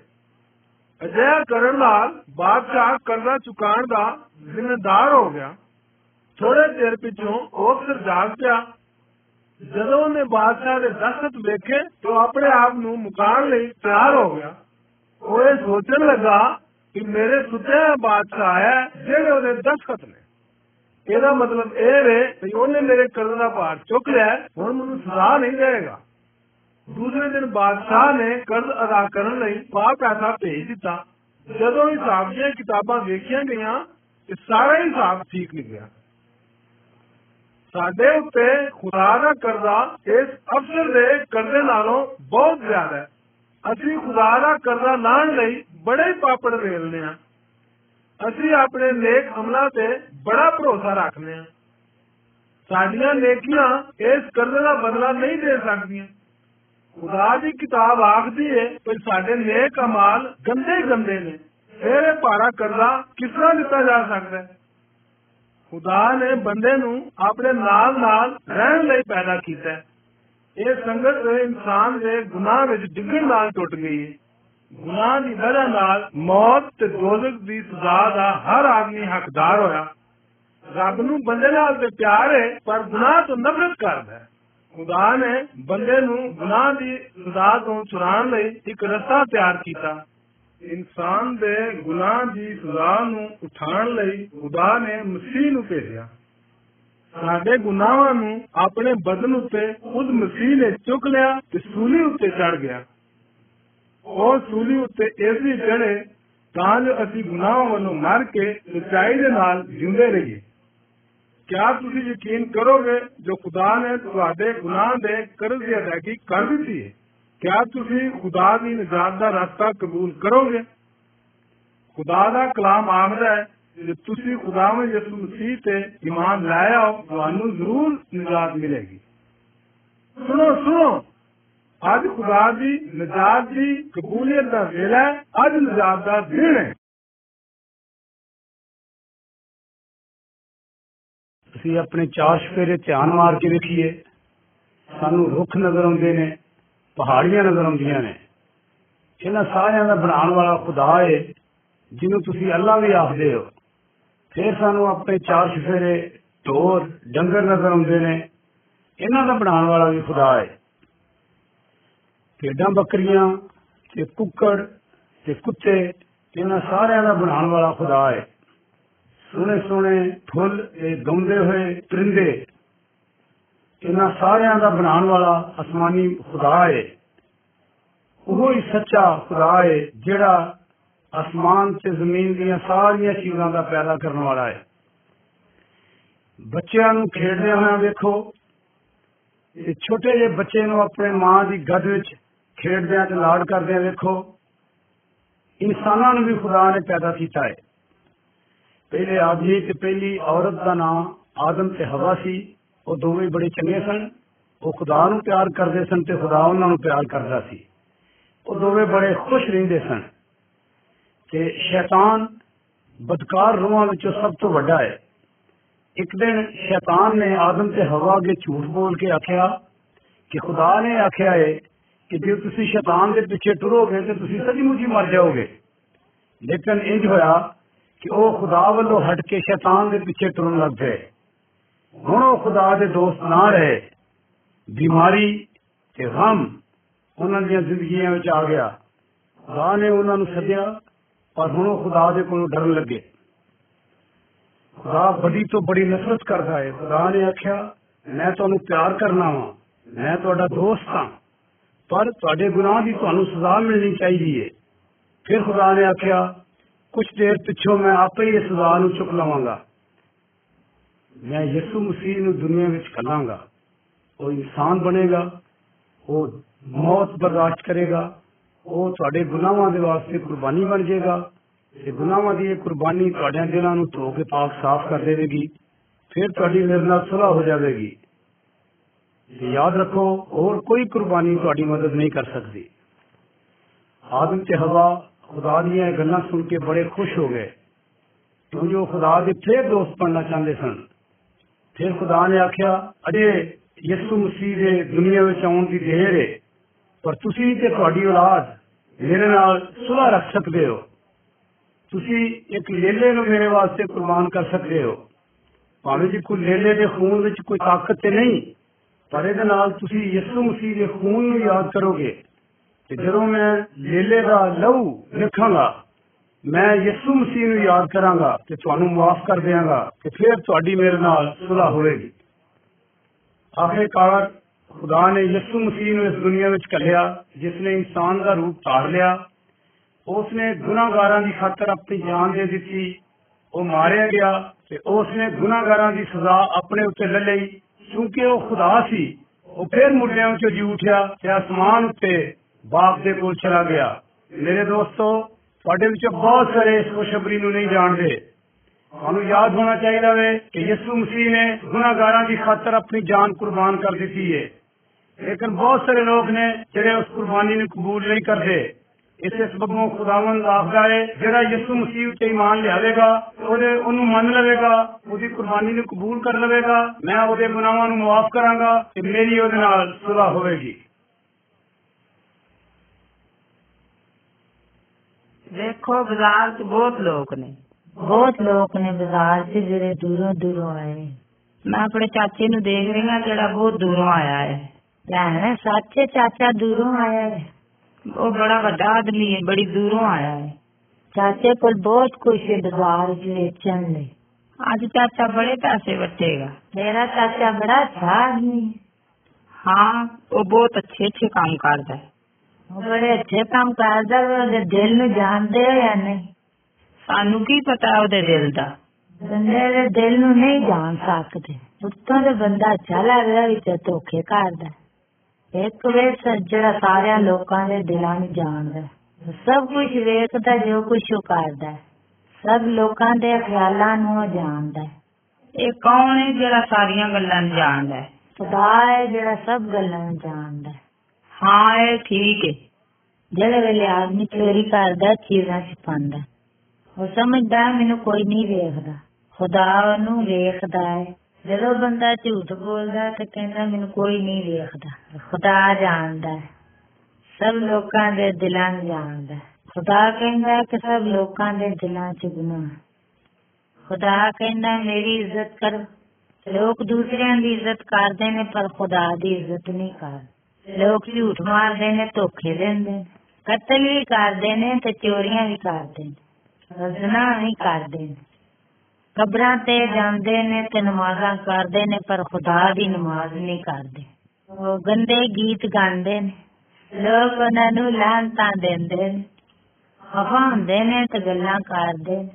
Speaker 4: ਅਜਿਹਾ ਕਰਨ ਨਾਲ ਬਾਦਸ਼ਾਹ ਕਰਜ਼ਾ ਚੁਕਾਉਣ ਦਾ ਜ਼ਿੰਮੇਦਾਰ ਹੋ ਗਿਆ। ਥੋੜੇ ਚਿਰ ਪਿੱਛੋਂ ਉਹ ਅਫਸਰ ਜਾਗ ਪਿਆ। ਜਦੋਂ ਉਹਨੇ ਬਾਦਸ਼ਾਹ ਦੇ ਦਸਤਖਤ ਵੇਖੇ ਤਾਂ ਉਹ ਆਪਣੇ ਆਪ ਨੂੰ ਮੁਕਾਉਣ ਲਈ ਤਿਆਰ ਹੋ ਗਿਆ। ਉਹ ਇਹ ਸੋਚਣ ਲੱਗਾ ਕਿ ਮੇਰੇ ਸੁੱਤੇ ਹੋਏ ਬਾਦਸ਼ਾਹ ਹੈ ਜਿਹੜੇ ਉਹਦੇ ਦਸਤਖਤ ਨੇ ਇਹਦਾ ਮਤਲਬ ਇਹ ਹੈ ਕਿ ਉਹਨੇ ਮੇਰੇ ਕਰਜ਼ ਦਾ ਭਾਰ ਚੁੱਕ ਲਿਆ ਹੈ, ਹੁਣ ਮੈਨੂੰ ਸਜ਼ਾ ਨਹੀਂ ਦੇਗਾ ਦੂਸਰੇ ਦਿਨ ਬਾਦਸ਼ਾਹ ਨੇ ਕਰਜ਼ ਅਦਾ ਕਰਨ ਲਈ ਪਾ ਪੈਸਾ ਭੇਜ ਦਿੱਤਾ ਜਦੋਂ ਹਿਸਾਬ ਦੀਆਂ ਕਿਤਾਬਾਂ ਵੇਖੀਆਂ ਗਈਆਂ ਤੇ ਸਾਰਾ ਹੀ ਹਿਸਾਬ ਠੀਕ ਨਿਕਲਿਆ ਸਾਡੇ ਉੱਤੇ ਖੁਦਾ ਦਾ ਕਰਜ਼ਾ ਇਸ ਅਫਸਰ ਦੇ ਕਰਜ਼ੇ ਨਾਲੋਂ ਬਹੁਤ ਜ਼ਿਆਦਾ ਹੈ ਅਸੀਂ ਖੁਦਾ ਦਾ ਕਰਜ਼ਾ ਲਾਣ ਲਈ ਬੜੇ ਪਾਪੜ ਵੇਲਨੇ ਆ ਅਸੀਂ ਆਪਣੇ ਨੇਕ ਅਮਲਾਂ ਤੇ ਬੜਾ ਭਰੋਸਾ ਰੱਖਦੇ ਆ ਸਾਡੀਆਂ ਨੇਕੀਆਂ ਇਸ ਕਰਜ਼ੇ ਦਾ ਬਦਲਾ ਨਹੀਂ ਦੇ ਸਕਦੀਆਂ ਖੁਦਾ ਦੀ ਕਿਤਾਬ ਆਖਦੀ ਹੈ ਕਿ ਸਾਡੇ ਨੇਕ ਅਮਾਲ ਗੰਦੇ ਗੰਦੇ ਨੇ ਫਿਰ ਇਹ ਭਾਰਾ ਕਰਜ਼ਾ ਕਿਸ ਤਰ੍ਹਾਂ ਦਿੱਤਾ ਜਾ ਸਕਦਾ ਹੈ ਖੁਦਾ ਨੇ ਬੰਦੇ ਨੂੰ ਆਪਣੇ ਨਾਲ ਨਾਲ ਰਹਿਣ ਲਈ ਪੈਦਾ ਕੀਤਾ ਹੈ ਇਹ ਸੰਗਤ ਇਨਸਾਨ ਦੇ ਗੁਨਾਹ ਵਿੱਚ ਡਿੱਗਣ ਨਾਲ ਟੁੱਟ ਗਈ। ਹੈ ਗੁਨਾਹ ਦੀ ਵਜ੍ਹਾ ਨਾਲ ਮੌਤ ਤੇ ਦੋਜ਼ਖ ਦੀ ਸਜ਼ਾ ਦਾ ਹਰ ਆਦਮੀ ਹੱਕਦਾਰ ਹੋਇਆ। ਰੱਬ ਨੂੰ ਬੰਦੇ ਨਾਲ ਤੇ ਪਿਆਰ ਹੈ, ਪਰ ਗੁਨਾਹ ਤੋਂ ਨਫ਼ਰਤ ਕਰਦਾ ਹੈ। ਖੁਦਾ ਨੇ ਬੰਦੇ ਨੂੰ ਗੁਨਾਹ ਦੀ ਸਜ਼ਾ ਤੋਂ ਛੁਡਾਉਣ ਲਈ ਇੱਕ ਰਸਤਾ ਤਿਆਰ ਕੀਤਾ। ਇਨਸਾਨ ਦੇ ਗੁਨਾਹ ਦੀ ਸਜ਼ਾ ਨੂੰ ਉਠਾਉਣ ਲਈ ਖੁਦਾ ਨੇ ਮਸੀਹ ਨੂੰ ਭੇਜਿਆ। ਸਾਡੇ ਗੁਨਾਹਾਂ ਨੂੰ ਆਪਣੇ ਬਦਨ ਉੱਤੇ ਖੁਦ ਮਸੀਹ ਨੇ ਚੁੱਕ ਲਿਆ ਤੇ ਸੂਲੀ ਉੱਤੇ ਚੜ ਗਿਆ ਉਹ ਸੂਲੀ ਉੱਤੇ ਇਸ ਲਈ ਚੜੇ ਤਾਂ ਜੋ ਅਸੀਂ ਗੁਨਾਹਾਂ ਵੱਲੋਂ ਮਰ ਕੇ ਸੱਚਾਈ ਦੇ ਨਾਲ ਜਿਉਂਦੇ ਰਹੀਏ ਕਿਆ ਤੁਸੀਂ ਯਕੀਨ ਕਰੋਗੇ ਜੋ ਖੁਦਾ ਨੇ ਤੁਹਾਡੇ ਗੁਨਾਹ ਦੇ ਕਰਜ਼ ਦੀ ਅਦਾਇਗੀ ਕਰ ਦਿੱਤੀ ਹੈ ਕਿਆ ਤੁਸੀਂ ਖੁਦਾ ਦੀ ਨਜਾਤ ਦਾ ਰਸਤਾ ਕਬੂਲ ਕਰੋਗੇ ਖੁਦਾ ਦਾ ਕਲਾਮ ਆਖਦਾ ਹੈ ਜੇ ਤੁਸੀਂ ਖੁਦਾਵੰਦ ਯਿਸੂ ਮਸੀਹ ਤੇ ਈਮਾਨ ਲਾਇਆ ਹੋ ਤੁਹਾਨੂੰ ਜ਼ਰੂਰ ਨਜਾਤ ਮਿਲੇਗੀ ਸੁਣੋ ਸੁਣੋ ਅੱਜ ਖੁਦਾ ਦੀ ਨਜਾਤ ਦੀ ਕਬੂਲੀਅਤ ਦਾ ਵੇਲਾ ਹੈ ਅੱਜ ਨਜਾਤ ਦਾ ਦਿਨ ਹੈ
Speaker 1: ਅਸੀਂ ਆਪਣੇ ਚਾਰ ਸਫੇਰੇ ਧਿਆਨ ਮਾਰ ਕੇ ਵੇਖੀਏ ਸਾਨੂੰ ਰੁੱਖ ਨਜ਼ਰ ਆਉਂਦੇ ਨੇ ਪਹਾੜੀਆਂ ਨਜ਼ਰ ਆਉਂਦੀਆਂ ਨੇ ਇਹਨਾਂ ਸਾਰਿਆਂ ਦਾ ਬਣਾਉਣ ਵਾਲਾ ਖੁਦਾ ਹੈ ਜਿਹਨੂੰ ਤੁਸੀਂ ਅੱਲਾ ਵੀ ਆਖਦੇ ਹੋ ਫਿਰ ਸਾਨੂੰ ਆਪਣੇ ਚਾਰ ਸਫੇਰੇ ਢੋਰ ਡੰਗਰ ਨਜ਼ਰ ਆਉਂਦੇ ਨੇ ਇਹਨਾਂ ਦਾ ਬਣਾਉਣ ਵਾਲਾ ਵੀ ਖੁਦਾ ਹੈ ਭੇਡਾਂ ਬੱਕਰੀਆਂ ਤੇ ਕੁੱਕੜ ਤੇ ਕੁੱਤੇ ਇਹਨਾਂ ਸਾਰਿਆਂ ਦਾ ਬਣਾਉਣ ਵਾਲਾ ਖੁਦਾ ਹੈ ਸੋਹਣੇ ਸੋਹਣੇ ਫੁੱਲ ਤੇ ਗਾਉਂਦੇ ਹੋਏ ਪਰਿੰਦੇ ਇਹਨਾਂ ਸਾਰਿਆਂ ਦਾ ਬਣਾਉਣ ਵਾਲਾ ਅਸਮਾਨੀ ਖੁਦਾ ਹੈ ਉਹ ਹੀ ਸੱਚਾ ਖੁਦਾ ਹੈ ਜਿਹੜਾ ਅਸਮਾਨ ਤੇ ਜ਼ਮੀਨ ਦੀਆਂ ਸਾਰੀਆਂ ਚੀਜ਼ਾਂ ਦਾ ਪੈਦਾ ਕਰਨ ਵਾਲਾ ਹੈ ਬੱਚਿਆਂ ਨੂੰ ਖੇਡਦੇ ਹੋਇਆ ਵੇਖੋ ਇਹ ਛੋਟੇ ਜਿਹੇ ਬੱਚੇ ਨੂੰ ਆਪਣੇ ਮਾਂ ਦੀ ਗਦ ਵਿੱਚ ਖੇਡਦਿਆਂ ਤੇ ਲਾਡ ਕਰਦਿਆਂ ਵੇਖੋ ਇਨਸਾਨਾਂ ਨੂੰ ਵੀ ਖੁਦਾ ਨੇ ਪੈਦਾ ਕੀਤਾ ਹੈ ਪਹਿਲੇ ਆਦਮੀ ਤੇ ਪਹਿਲੀ ਔਰਤ ਦਾ ਨਾਮ ਆਦਮ ਤੇ ਹਵਾ ਸੀ ਉਹ ਦੋਵੇਂ ਬੜੇ ਚੰਗੇ ਸਨ ਉਹ ਖੁਦਾ ਨੂੰ ਪਿਆਰ ਕਰਦੇ ਸਨ ਤੇ ਖੁਦਾ ਉਹਨਾਂ ਨੂੰ ਪਿਆਰ ਕਰਦਾ ਸੀ ਉਹ ਦੋਵੇਂ ਬੜੇ ਖੁਸ਼ ਰਹਿੰਦੇ ਸਨ ਤੇ ਸ਼ੈਤਾਨ ਬਦਕਾਰ ਰੂਹਾਂ ਵਿੱਚੋਂ ਸਭ ਤੋਂ ਵੱਡਾ ਹੈ ਇੱਕ ਦਿਨ ਸ਼ੈਤਾਨ ਨੇ ਆਦਮ ਤੇ ਹਵਾ ਅੱਗੇ ਝੂਠ ਬੋਲ ਕੇ ਆਖਿਆ ਕਿ ਖੁਦਾ ਨੇ ਆਖਿਆ ਹੈ ਕਿ ਜੇ ਤੁਸੀਂ ਸ਼ੈਤਾਨ ਦੇ ਪਿੱਛੇ ਟੁਰੋਗੇ ਤੇ ਤੁਸੀਂ ਸੱਚਮੁੱਚ ਹੀ ਮਰ ਜਾਓਗੇ ਲੇਕਿਨ ਇੰਜ ਹੋਇਆ ਕਿ ਉਹ ਖੁਦਾ ਵੱਲੋਂ ਹਟ ਕੇ ਸ਼ੈਤਾਨ ਦੇ ਪਿੱਛੇ ਟੁਰਨ ਲੱਗ ਪਏ ਹੁਣ ਉਹ ਖੁਦਾ ਦੇ ਦੋਸਤ ਨਾ ਰਹੇ ਬਿਮਾਰੀ ਤੇ ਗਮ ਉਹਨਾਂ ਦੀਆਂ ਜ਼ਿੰਦਗੀਆਂ ਵਿੱਚ ਆ ਗਿਆ ਖੁਦਾ ਨੇ ਉਹਨਾਂ ਨੂੰ ਸੱਦਿਆ ਪਰ ਹੁਣ ਉਹ ਖੁਦਾ ਦੇ ਕੋਲੋਂ ਡਰਨ ਲੱਗੇ ਖੁਦਾ ਬੜੀ ਤੋਂ ਬੜੀ ਨਫ਼ਰਤ ਕਰਦਾ ਹੈ ਖੁਦਾ ਨੇ ਆਖਿਆ ਮੈਂ ਤੁਹਾਨੂੰ ਪਿਆਰ ਕਰਨਾ ਵਾਂ ਮੈਂ ਤੁਹਾਡਾ ਦੋਸਤ ਹਾਂ ਪਰ ਤੁਹਾਡੇ ਗੁਨਾਹ ਦੀ ਤੁਹਾਨੂੰ ਸਜ਼ਾ ਮਿਲਣੀ ਚਾਹੀਦੀ ਹੈ ਫਿਰ ਖੁਦਾ ਨੇ ਆਖਿਆ ਕੁਝ ਦੇਰ ਪਿੱਛੋਂ ਮੈਂ ਆਪੇ ਹੀ ਇਸ ਸਜ਼ਾ ਨੂੰ ਚੁੱਕ ਲਵਾਂਗਾ ਮੈਂ ਯਿਸੂ ਮਸੀਹ ਨੂੰ ਦੁਨੀਆ ਵਿੱਚ ਕੱਲਾਂਗਾ ਉਹ ਇਨਸਾਨ ਬਣੇਗਾ ਉਹ ਮੌਤ ਬਰਦਾਸ਼ਤ ਕਰੇਗਾ ਉਹ ਤੁਹਾਡੇ ਗੁਨਾਹਾਂ ਦੇ ਵਾਸਤੇ ਕੁਰਬਾਨੀ ਬਣ ਜਾਏਗਾ ਤੇ ਗੁਨਾਹਾਂ ਦੀ ਇਹ ਕੁਰਬਾਨੀ ਤੁਹਾਡੇ ਦਿਲਾਂ ਨੂੰ ਧੋ ਕੇ ਪਾਕ ਸਾਫ਼ ਕਰ ਦੇਵੇਗੀ ਫਿਰ ਤੁਹਾਡੀ ਮੇਰੇ ਨਾਲ ਸੁਲ੍ਹਾ ਹੋ ਜਾਵੇਗੀ ਤੇ ਯਾਦ ਰੱਖੋ ਹੋਰ ਕੋਈ ਕੁਰਬਾਨੀ ਤੁਹਾਡੀ ਮਦਦ ਨਹੀਂ ਕਰ ਸਕਦੀ ਆਦਮ ਤੇ ਹਵਾ ਖੁਦਾ ਦੀਆਂ ਇਹ ਗੱਲਾਂ ਸੁਣ ਕੇ ਬੜੇ ਖੁਸ਼ ਹੋ ਗਏ ਕਿਉਂ ਜੋ ਖੁਦਾ ਦੇ ਫੇਰ ਦੋਸਤ ਬਣਨਾ ਚਾਹੁੰਦੇ ਸਨ ਫਿਰ ਖੁਦਾ ਨੇ ਆਖਿਆ ਅਜੇ ਯਿਸੂ ਮਸੀਹ ਦੇ ਦੁਨੀਆ ਵਿੱਚ ਆਉਣ ਦੀ ਦੇਰ ਹੈ ਪਰ ਤੁਸੀਂ ਤੇ ਤੁਹਾਡੀ ਔਲਾਦ ਮੇਰੇ ਨਾਲ ਸੁਲ੍ਹਾ ਰੱਖ ਸਕਦੇ ਹੋ। ਤੁਸੀਂ ਇੱਕ ਲੇਲੇ ਨੂੰ ਮੇਰੇ ਵਾਸਤੇ ਕੁਰਬਾਨ ਕਰ ਸਕਦੇ ਹੋ। ਭਾਵੇਂ ਜੀ ਕੋਈ ਲੇਲੇ ਦੇ ਖੂਨ ਵਿੱਚ ਕੋਈ ਤਾਕਤ ਤੇ ਨਹੀਂ, ਪਰ ਇਹਦੇ ਨਾਲ ਤੁਸੀਂ ਯਿਸੂ ਮਸੀਹ ਦੇ ਖੂਨ ਨੂੰ ਯਾਦ ਕਰੋਗੇ ਤੇ ਜਦੋਂ ਮੈਂ ਲੇਲੇ ਦਾ ਲਹੂ ਲਿਖਾਂਗਾ ਮੈਂ ਯਿਸੂ ਮਸੀਹ ਨੂੰ ਯਾਦ ਕਰਾਂਗਾ ਤੇ ਤੁਹਾਨੂੰ ਮਾਫ ਕਰ ਦਿਆਂਗਾ ਤੇ ਫਿਰ ਤੁਹਾਡੀ ਮੇਰੇ ਨਾਲ ਸੁਲ੍ਹਾ ਹੋਵੇਗੀ। ਆਖਿਰਕਾਰ ਖੁਦਾ ਨੇ ਯਿਸੂ ਮਸੀਹ ਨੂੰ ਇਸ ਦੁਨੀਆ ਵਿੱਚ ਕੱਢਿਆ ਜਿਸ ਨੇ ਇਨਸਾਨ ਦਾ ਰੂਪ ਧਾਰ ਲਿਆ ਉਸ ਨੇ ਗੁਨਾਹਗਾਰਾਂ ਦੀ ਖਾਤਰ ਆਪਣੀ ਜਾਨ ਦੇ ਦਿੱਤੀ ਉਹ ਮਾਰਿਆ ਗਿਆ ਤੇ ਉਸ ਨੇ ਗੁਨਾਹਗਾਰਾਂ ਦੀ ਸਜ਼ਾ ਆਪਣੇ ਉੱਤੇ ਲੈ ਲਈ ਕਿਉਂਕਿ ਉਹ ਖੁਦਾ ਸੀ ਉਹ ਫਿਰ ਮੁਰਦਿਆਂ ਵਿੱਚੋਂ ਜੀ ਉਠਿਆ ਤੇ ਅਸਮਾਨ ਉੱਤੇ ਬਾਪ ਦੇ ਕੋਲ ਚਲਾ ਗਿਆ ਮੇਰੇ ਦੋਸਤੋ ਤੁਹਾਡੇ ਵਿੱਚੋਂ ਬਹੁਤ ਸਾਰੇ ਇਸ ਖੁਸ਼ਖਬਰੀ ਨੂੰ ਨਹੀਂ ਜਾਣਦੇ ਤੁਹਾਨੂੰ ਯਾਦ ਹੋਣਾ ਚਾਹੀਦਾ ਵੇ ਕਿ ਯਿਸੂ ਮਸੀਹ ਨੇ ਗੁਨਾਹਗਾਰਾਂ ਦੀ ਖਾਤਰ ਆਪਣੀ ਜਾਨ ਕੁਰਬਾਨ ਕਰ ਦਿੱਤੀ ਹੈ ਲੇਕਿਨ ਬਹੁਤ ਸਾਰੇ ਲੋਕ ਨੇ ਜਿਹੜੇ ਉਸ ਕੁਰਬਾਨੀ ਨੂੰ ਕਬੂਲ ਨਹੀਂ ਕਰਦੇ ਇਸੇ ਸਬਬੋਂ ਖੁਦਾਵੰਦ ਆਖਦਾ ਹੈ ਜਿਹੜਾ ਯਿਸੂ ਮਸੀਹ ਉੱਤੇ ਈਮਾਨ ਲਿਆਵੇਗਾ ਉਹਦੇ ਉਹਨੂੰ ਮੰਨ ਲਵੇਗਾ ਉਹਦੀ ਕੁਰਬਾਨੀ ਨੂੰ ਕਬੂਲ ਕਰ ਲਵੇਗਾ ਮੈਂ ਉਹਦੇ ਗੁਨਾਹਾਂ ਨੂੰ ਮਾਫ ਕਰਾਂਗਾ ਤੇ ਮੇਰੀ ਉਹਦੇ ਨਾਲ ਸੁਲਾ ਹੋਵੇਗੀ
Speaker 2: ਵੇਖੋ ਬਾਜ਼ਾਰ 'ਚ ਬਹੁਤ ਲੋਕ ਨੇ
Speaker 3: ਬਹੁਤ ਲੋਕ ਨੇ ਬਾਜ਼ਾਰ 'ਚ ਜਿਹੜੇ ਦੂਰੋਂ ਦੂਰੋਂ ਆਏ ਨੇ।
Speaker 2: ਮੈਂ ਆਪਣੇ ਚਾਚੇ ਨੂੰ ਦੇਖ ਰਹੀ ਹਾਂ ਜਿਹੜਾ ਬਹੁਤ ਦੂਰੋਂ ਆਇਆ ਹੈ
Speaker 3: ਭੈਣ ਸੱਚੇ ਚਾਚਾ ਦੂਰੋਂ ਆਇਆ ਹੈ
Speaker 2: ਉਹ ਬੜਾ ਵੱਡਾ ਆਦਮੀ ਹੈ ਬੜੀ ਦੂਰੋਂ ਆਇਆ ਹੈ
Speaker 3: ਚਾਚੇ ਕੋਲ ਬਹੁਤ ਕੁਝ ਹੈ ਬਾਜ਼ਾਰ 'ਚ ਵੇਚਣ ਲਈ
Speaker 2: ਅੱਜ ਚਾਚਾ ਬੜੇ ਪੈਸੇ ਵਟੇਗਾ
Speaker 3: ਮੇਰਾ ਚਾਚਾ ਬੜਾ ਅੱਛਾ ਆਦਮੀ ਹੈ
Speaker 2: ਹਾਂ ਉਹ ਬਹੁਤ ਅੱਛੇ ਅੱਛੇ ਕੰਮ ਕਰਦਾ ਹੈ
Speaker 3: ਉਹ ਬੜੇ ਅੱਛੇ ਕੰਮ ਕਰਦਾ ਵਾ, ਉਹਦੇ ਦਿਲ ਨੂੰ ਜਾਣਦੇ ਹੋ ਜਾਂ ਨਹੀਂ
Speaker 2: ਸਾਨੂੰ ਕੀ ਪਤਾ ਉਹਦੇ ਦਿਲ ਦਾ
Speaker 3: ਬੰਦੇ ਦੇ ਦਿਲ ਨੂੰ ਨਹੀਂ ਜਾਣ ਸਕਦੇ ਉੱਤੋਂ ਦੇ ਬੰਦਾ ਚਲਾ ਗਿਆ ਵਿੱਚ ਧੋਖੇ ਕਰਦਾ ਇੱਕ ਵੇ ਜਿਹੜਾ ਸਾਰਿਆਂ ਲੋਕਾਂ ਦੇ ਦਿਲਾਂ ਨੂੰ ਜਾਣਦਾ ਸਭ ਕੁਝ ਵੇਖਦਾ ਜੋ ਕੁਝ ਉਹ ਕਰਦਾ ਹੈ। ਸਭ ਲੋਕਾਂ ਦੇ ਖਿਆਲਾਂ ਨੂੰ ਉਹ ਜਾਣਦਾ ਹੈ।
Speaker 2: ਇਹ ਕੌਣ ਹੈ ਜਿਹੜਾ ਸਾਰੀਆਂ ਗੱਲਾਂ ਨੂੰ ਜਾਣਦਾ ਹੈ
Speaker 3: ਖੁਦਾ ਹੈ ਜਿਹੜਾ ਸਭ ਗੱਲਾਂ ਨੂੰ ਜਾਣਦਾ ਹੈ।
Speaker 2: ਹਾਂ ਇਹ ਠੀਕ ਹੈ
Speaker 3: ਜਿਹੜੇ ਵੇਲੇ ਆਦਮੀ ਚੋਰੀ ਕਰਦਾ ਚੀਜ਼ਾਂ ਛਪਾਉਂਦਾ ਉਹ ਸਮਝਦਾ ਹੈ ਮੈਨੂੰ ਕੋਈ ਨਹੀਂ ਵੇਖਦਾ ਖੁਦਾ ਉਹਨੂੰ ਵੇਖਦਾ ਹੈ ਜਦੋਂ ਬੰਦਾ ਝੂਠ ਬੋਲਦਾ ਹੈ ਤੇ ਕਹਿੰਦਾ ਮੈਨੂੰ ਕੋਈ ਨਹੀਂ ਵੇਖਦਾ ਖੁਦਾ ਜਾਣਦਾ ਹੈ ਸਭ ਲੋਕਾਂ ਦੇ ਦਿਲਾਂ ਨੂੰ ਜਾਣਦਾ ਹੈ ਖੁਦਾ ਕਹਿੰਦਾ ਹੈ ਕਿ ਸਭ ਲੋਕਾਂ ਦੇ ਦਿਲਾਂ 'ਚ ਗੁਨਾਹ ਹੈ। ਖੁਦਾ ਕਹਿੰਦਾ ਮੇਰੀ ਇੱਜ਼ਤ ਕਰੋ ਲੋਕ ਦੂਸਰਿਆਂ ਦੀ ਇੱਜ਼ਤ ਕਰਦੇ ਨੇ ਪਰ ਖੁਦਾ ਦੀ ਇੱਜ਼ਤ ਨਹੀਂ ਕਰਦੇ ਲੋਕ ਝੂਠ ਮਾਰਦੇ ਨੇ ਧੋਖੇ ਦਿੰਦੇ ਨੇ ਕਤਲ ਵੀ ਕਰਦੇ ਨੇ ਤੇ ਚੋਰੀਆਂ ਵੀ ਕਰਦੇ ਨੇ ਰਜ਼ਨਾ ਵੀ ਕਰਦੇ ਨੇ ਕਬਰਾਂ ਤੇ ਜਾਂਦੇ ਨੇ ਤੇ ਨਮਾਜ਼ਾਂ ਕਰਦੇ ਨੇ ਪਰ ਖੁਦਾ ਦੀ ਨਮਾਜ਼ ਨਹੀਂ ਕਰਦੇ ਉਹ ਗੰਦੇ ਗੀਤ ਗਾਉਂਦੇ ਨੇ ਲੋਕ ਉਹਨਾਂ ਨੂੰ ਲਾਂਤਾਂ ਦਿੰਦੇ ਨੇ ਖਫਾ ਹੁੰਦੇ ਨੇ ਤੇ ਗੱਲਾਂ ਕਰਦੇ ਨੇ